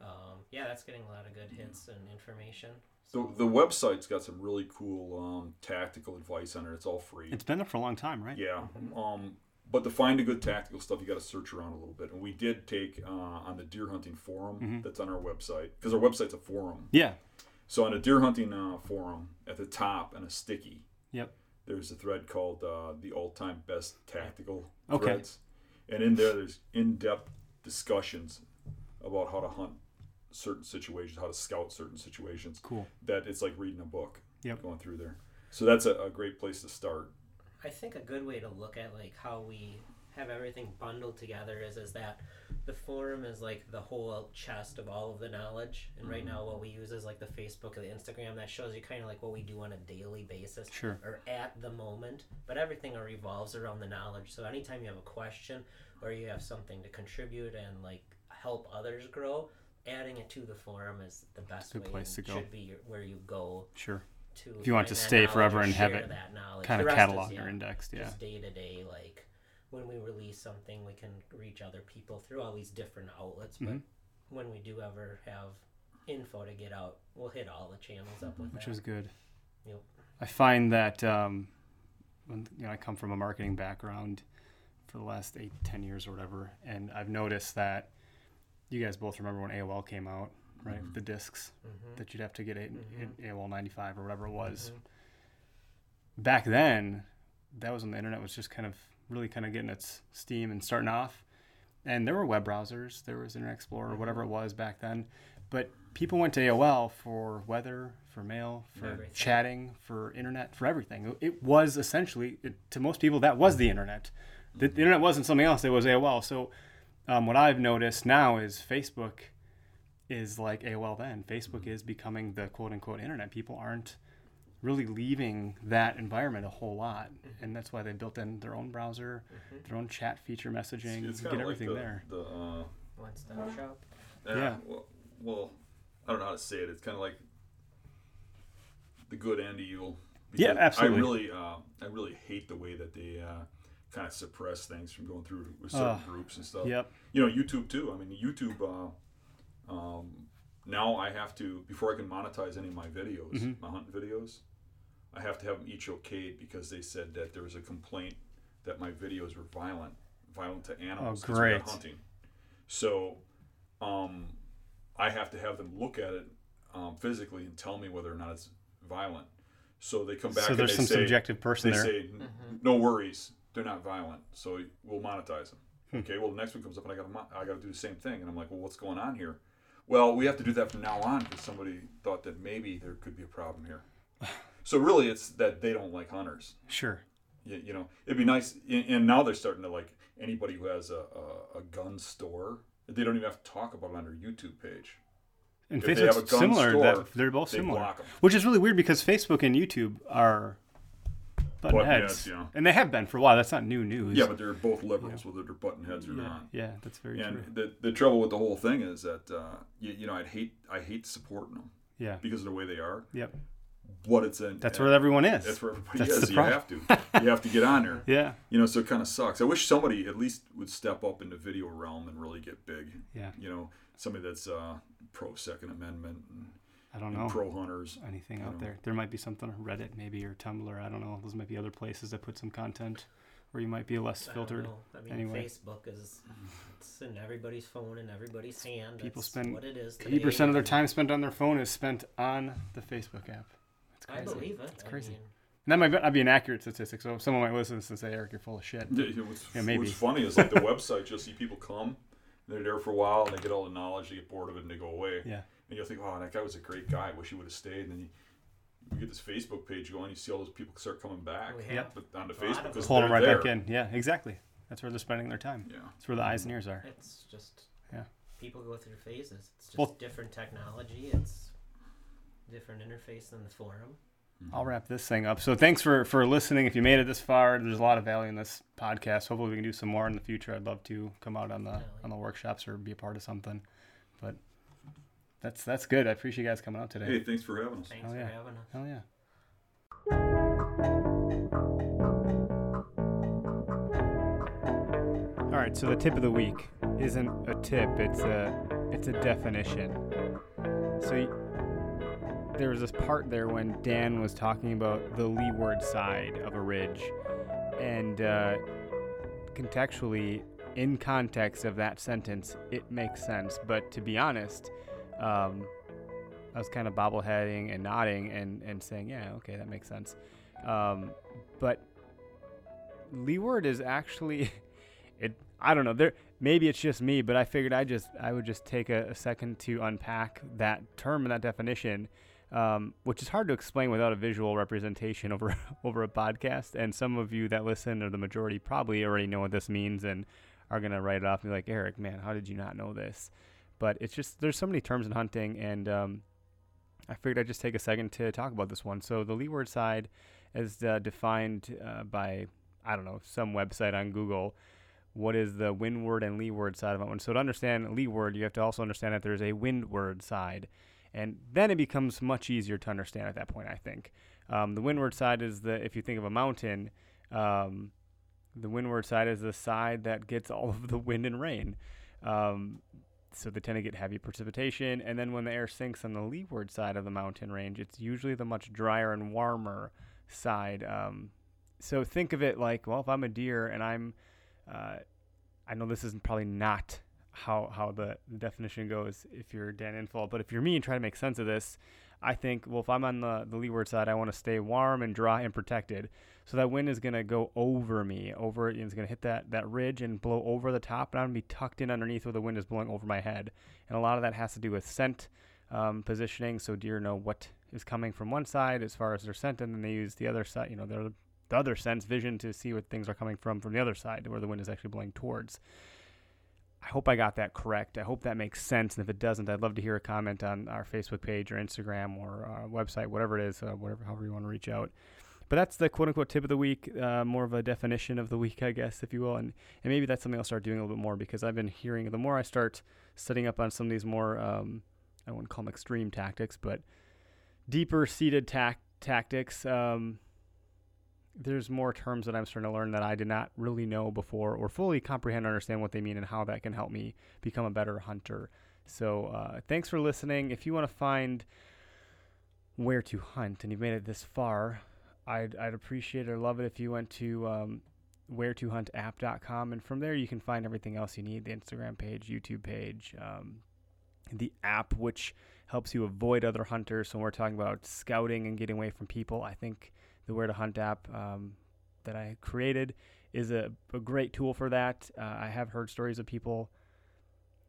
[SPEAKER 3] Um, yeah, that's getting a lot of good hits and information.
[SPEAKER 2] The, the website's got some really cool um, tactical advice on it. It's all free.
[SPEAKER 1] It's been there for a long time, right?
[SPEAKER 2] Yeah. Um, but to find a good tactical stuff, you got to search around a little bit. And we did take uh, on the deer hunting forum
[SPEAKER 1] Mhm.
[SPEAKER 2] that's on our website because our website's a forum.
[SPEAKER 1] Yeah.
[SPEAKER 2] So on a deer hunting uh, forum, at the top and a sticky,
[SPEAKER 1] Yep.
[SPEAKER 2] there's a thread called uh, the all-time best tactical
[SPEAKER 1] Okay.
[SPEAKER 2] threads, and in there there's in-depth discussions about how to hunt certain situations, how to scout certain situations.
[SPEAKER 1] Cool.
[SPEAKER 2] That it's like reading a book.
[SPEAKER 1] Yep.
[SPEAKER 2] Going through there, so that's a, a great place to start.
[SPEAKER 3] I think a good way to look at like how we have everything bundled together is is that the forum is like the whole chest of all of the knowledge, and right now mm-hmm. what we use is like the Facebook or the Instagram that shows you kind of like what we do on a daily basis
[SPEAKER 1] Sure.
[SPEAKER 3] or at the moment. But everything revolves around the knowledge. So anytime you have a question or you have something to contribute and like help others grow, adding it to the forum is the best way
[SPEAKER 1] place to go.
[SPEAKER 3] should be where you go
[SPEAKER 1] Sure.
[SPEAKER 3] To
[SPEAKER 1] If you want to stay forever and have it. Kind of
[SPEAKER 3] rest is,
[SPEAKER 1] cataloged
[SPEAKER 3] yeah,
[SPEAKER 1] or indexed. Yeah.
[SPEAKER 3] day to day like when we release something we can reach other people through all these different outlets but
[SPEAKER 1] Mhm.
[SPEAKER 3] when we do ever have info to get out we'll hit all the channels up with it.
[SPEAKER 1] which
[SPEAKER 3] that
[SPEAKER 1] is good.
[SPEAKER 3] Yep.
[SPEAKER 1] I find that um, when you know I come from a marketing background for the last eight, ten years or whatever, and I've noticed that you guys both remember when AOL came out, right?
[SPEAKER 2] Mhm.
[SPEAKER 1] The discs
[SPEAKER 3] Mhm.
[SPEAKER 1] that you'd have to get a,
[SPEAKER 3] Mhm.
[SPEAKER 1] AOL ninety five or whatever it was.
[SPEAKER 3] Mhm.
[SPEAKER 1] Back then, that was when the internet was just kind of really kind of getting its steam and starting off. And there were web browsers, there was Internet Explorer, whatever it was back then. But people went to AOL for weather, for mail, for
[SPEAKER 3] Everything.
[SPEAKER 1] chatting, for internet, for everything. It was essentially, it, to most people, that was the internet. The, the internet wasn't something else, it was AOL. So um, what I've noticed now is Facebook is like AOL then. Facebook is becoming the quote unquote internet. People aren't really leaving that environment a whole lot. And that's why they built in their own browser, their own chat feature messaging,
[SPEAKER 2] It's
[SPEAKER 1] get
[SPEAKER 2] kind of like
[SPEAKER 1] everything
[SPEAKER 2] the,
[SPEAKER 1] there.
[SPEAKER 2] the uh,
[SPEAKER 3] one stop shop
[SPEAKER 2] Yeah.
[SPEAKER 1] Yeah.
[SPEAKER 2] Well, well, I don't know how to say it. It's kind of like the good and evil.
[SPEAKER 1] Yeah, absolutely.
[SPEAKER 2] I really, uh, I really hate the way that they uh, kind of suppress things from going through with certain
[SPEAKER 1] Ugh.
[SPEAKER 2] groups and stuff.
[SPEAKER 1] Yep.
[SPEAKER 2] You know, YouTube too. I mean, YouTube. Um, now I have to before I can monetize any of my videos,
[SPEAKER 1] Mhm.
[SPEAKER 2] my hunting videos, I have to have them each okayed because they said that there was a complaint that my videos were violent, violent to animals. 'cause we got
[SPEAKER 1] great.
[SPEAKER 2] hunting. So, um, I have to have them look at it um, physically and tell me whether or not it's violent. So they come back
[SPEAKER 1] So
[SPEAKER 2] and
[SPEAKER 1] there's
[SPEAKER 2] they
[SPEAKER 1] some
[SPEAKER 2] say,
[SPEAKER 1] subjective person
[SPEAKER 2] they
[SPEAKER 1] there.
[SPEAKER 2] say, "N- no worries, they're not violent, so we'll monetize them.
[SPEAKER 1] Hmm.
[SPEAKER 2] Okay, well, the next one comes up and I got to mo- I got to do the same thing, and I'm like, well, what's going on here? Well, we have to do that from now on because somebody thought that maybe there could be a problem here. So really, it's that they don't like hunters.
[SPEAKER 1] Sure.
[SPEAKER 2] You, you know, it'd be nice, and now they're starting to like anybody who has a, a, a gun store. They don't even have to talk about it on their YouTube page.
[SPEAKER 1] And
[SPEAKER 2] If they have a
[SPEAKER 1] Facebook's similar.
[SPEAKER 2] store,
[SPEAKER 1] that they're both
[SPEAKER 2] they
[SPEAKER 1] similar. Which is really weird because Facebook and YouTube are button
[SPEAKER 2] Button
[SPEAKER 1] heads.
[SPEAKER 2] heads, yeah.
[SPEAKER 1] And they have been for a while. That's not new news.
[SPEAKER 2] Yeah, but they're both liberals, whether they're button heads or
[SPEAKER 1] yeah,
[SPEAKER 2] not.
[SPEAKER 1] yeah, that's very
[SPEAKER 2] And
[SPEAKER 1] true.
[SPEAKER 2] the, the trouble with the whole thing is that uh, you, you know I'd hate I hate supporting them
[SPEAKER 1] Yeah.
[SPEAKER 2] because of the way they are.
[SPEAKER 1] Yep.
[SPEAKER 2] What it's in.
[SPEAKER 1] That's where everyone is.
[SPEAKER 2] That's where everybody
[SPEAKER 1] That's
[SPEAKER 2] is. You
[SPEAKER 1] problem.
[SPEAKER 2] have to. You have to get on there.
[SPEAKER 1] Yeah.
[SPEAKER 2] You know, so it kind of sucks. I wish somebody at least would step up in the video realm and really get big.
[SPEAKER 1] Yeah.
[SPEAKER 2] You know, somebody that's uh, pro Second Amendment and,
[SPEAKER 1] I don't know.
[SPEAKER 2] pro hunters.
[SPEAKER 1] anything
[SPEAKER 2] you
[SPEAKER 1] out
[SPEAKER 2] know.
[SPEAKER 1] there. There might be something on Reddit maybe or Tumblr. I don't know. Those might be other places that put some content where you might be a less
[SPEAKER 3] I don't
[SPEAKER 1] filtered.
[SPEAKER 3] know. I mean,
[SPEAKER 1] anyway.
[SPEAKER 3] Facebook is it's in everybody's phone and everybody's hand.
[SPEAKER 1] People
[SPEAKER 3] That's
[SPEAKER 1] spend
[SPEAKER 3] what it is.
[SPEAKER 1] Eighty percent of their time spent on their phone is spent on the Facebook app. It's
[SPEAKER 3] I
[SPEAKER 1] crazy.
[SPEAKER 3] believe it.
[SPEAKER 1] It's
[SPEAKER 3] I
[SPEAKER 1] crazy.
[SPEAKER 3] mean,
[SPEAKER 1] And that might not be an accurate statistic. So someone might listen to this and say, "Eric, you're full of shit."
[SPEAKER 2] Yeah, you know, what's,
[SPEAKER 1] Yeah, maybe.
[SPEAKER 2] what's funny is like the website, you'll see people come, they're there for a while, and they get all the knowledge, they get bored of it, and they go away.
[SPEAKER 1] Yeah.
[SPEAKER 2] And you'll think, oh, that guy was a great guy. I wish he would have stayed. And then you, you get this Facebook page going, you see all those people start coming back
[SPEAKER 3] We
[SPEAKER 1] Yep.
[SPEAKER 2] but onto
[SPEAKER 3] A lot of
[SPEAKER 2] Facebook
[SPEAKER 3] them.
[SPEAKER 2] because
[SPEAKER 1] Pulling
[SPEAKER 2] they're
[SPEAKER 1] them right
[SPEAKER 2] there.
[SPEAKER 1] back in. Yeah, exactly. That's where they're spending their time.
[SPEAKER 2] Yeah.
[SPEAKER 1] That's where the eyes and ears are.
[SPEAKER 3] it's just
[SPEAKER 1] Yeah.
[SPEAKER 3] People go through phases. It's just
[SPEAKER 1] Well-
[SPEAKER 3] different technology. It's different interface than the forum. Mm-hmm.
[SPEAKER 1] I'll wrap this thing up. So thanks for for listening. If you made it this far, there's a lot of value in this podcast. Hopefully, we can do some more in the future. I'd love to come out on the on the workshops or be a part of something. But that's that's good. I appreciate you guys coming out today.
[SPEAKER 2] Hey, thanks for having us.
[SPEAKER 3] Thanks
[SPEAKER 1] Oh,
[SPEAKER 3] for
[SPEAKER 1] yeah.
[SPEAKER 3] having us.
[SPEAKER 1] Hell yeah. All right, so the tip of the week isn't a tip; it's a it's a definition. So y- there was this part there when Dan was talking about the leeward side of a ridge, and uh, contextually, in context of that sentence, it makes sense. But to be honest, um, I was kind of bobbleheading and nodding and, and saying, yeah, okay, that makes sense. Um, but leeward is actually, it. I don't know. There maybe it's just me, but I figured I just I would just take a, a second to unpack that term and that definition. um, which is hard to explain without a visual representation over over a podcast. And some of you that listen, or the majority, probably already know what this means and are gonna write it off and be like, Eric, man, how did you not know this? But it's just there's so many terms in hunting, and um, I figured I'd just take a second to talk about this one. So the leeward side is uh, defined uh, by I don't know some website on Google. What is the windward and leeward side of that one? So to understand leeward, you have to also understand that there's a windward side, and then it becomes much easier to understand at that point. I think um, the windward side is the if you think of a mountain. Um, the windward side is the side that gets all of the wind and rain. Um, so they tend to get heavy precipitation. And then when the air sinks on the leeward side of the mountain range, it's usually the much drier and warmer side. Um, so think of it like, well, if I'm a deer and I'm, uh, I know this isn't probably not how how the, definition goes if you're Dan Infalt, but if you're me and try to make sense of this, I think, well, if I'm on the, the leeward side, I want to stay warm and dry and protected. So that wind is going to go over me, over it's going to hit that, that ridge and blow over the top, and I'm going to be tucked in underneath where the wind is blowing over my head. And a lot of that has to do with scent um, positioning, so deer know what is coming from one side as far as their scent, and then they use the other side, you know, their the other sense vision to see what things are coming from from the other side, where the wind is actually blowing towards. I hope I got that correct. I hope that makes sense. And if it doesn't, I'd love to hear a comment on our Facebook page or Instagram or uh, website, whatever it is, uh, whatever, however you want to reach out. But that's the quote unquote tip of the week, uh, more of a definition of the week, I guess, if you will. And, and maybe that's something I'll start doing a little bit more because I've been hearing the more I start setting up on some of these more, um, I wouldn't call them extreme tactics, but deeper seated tac- tactics. Um, there's more terms that I'm starting to learn that I did not really know before or fully comprehend or understand what they mean and how that can help me become a better hunter. So, uh, thanks for listening. If you want to find where to hunt and you've made it this far, I'd, I'd appreciate it or love it if you went to um, where to hunt app.com and from there you can find everything else you need the Instagram page, YouTube page, um, the app, which helps you avoid other hunters. So, when we're talking about scouting and getting away from people, I think the Where to Hunt app um, that I created is a, a great tool for that. Uh, I have heard stories of people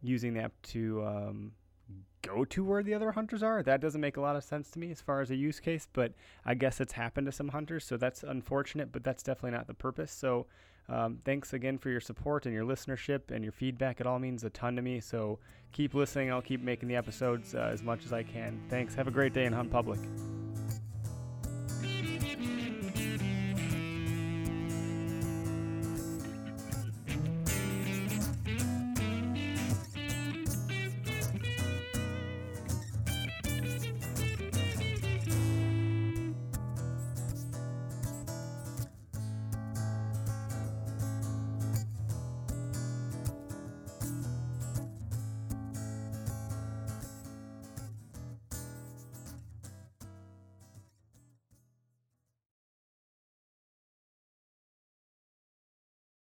[SPEAKER 1] using the app to um, go to where the other hunters are. That doesn't make a lot of sense to me as far as a use case, but I guess it's happened to some hunters, so that's unfortunate, but that's definitely not the purpose. So um, thanks again for your support and your listenership and your feedback. It all means a ton to me. So keep listening. I'll keep making the episodes uh, as much as I can. Thanks. Have a great day and hunt public.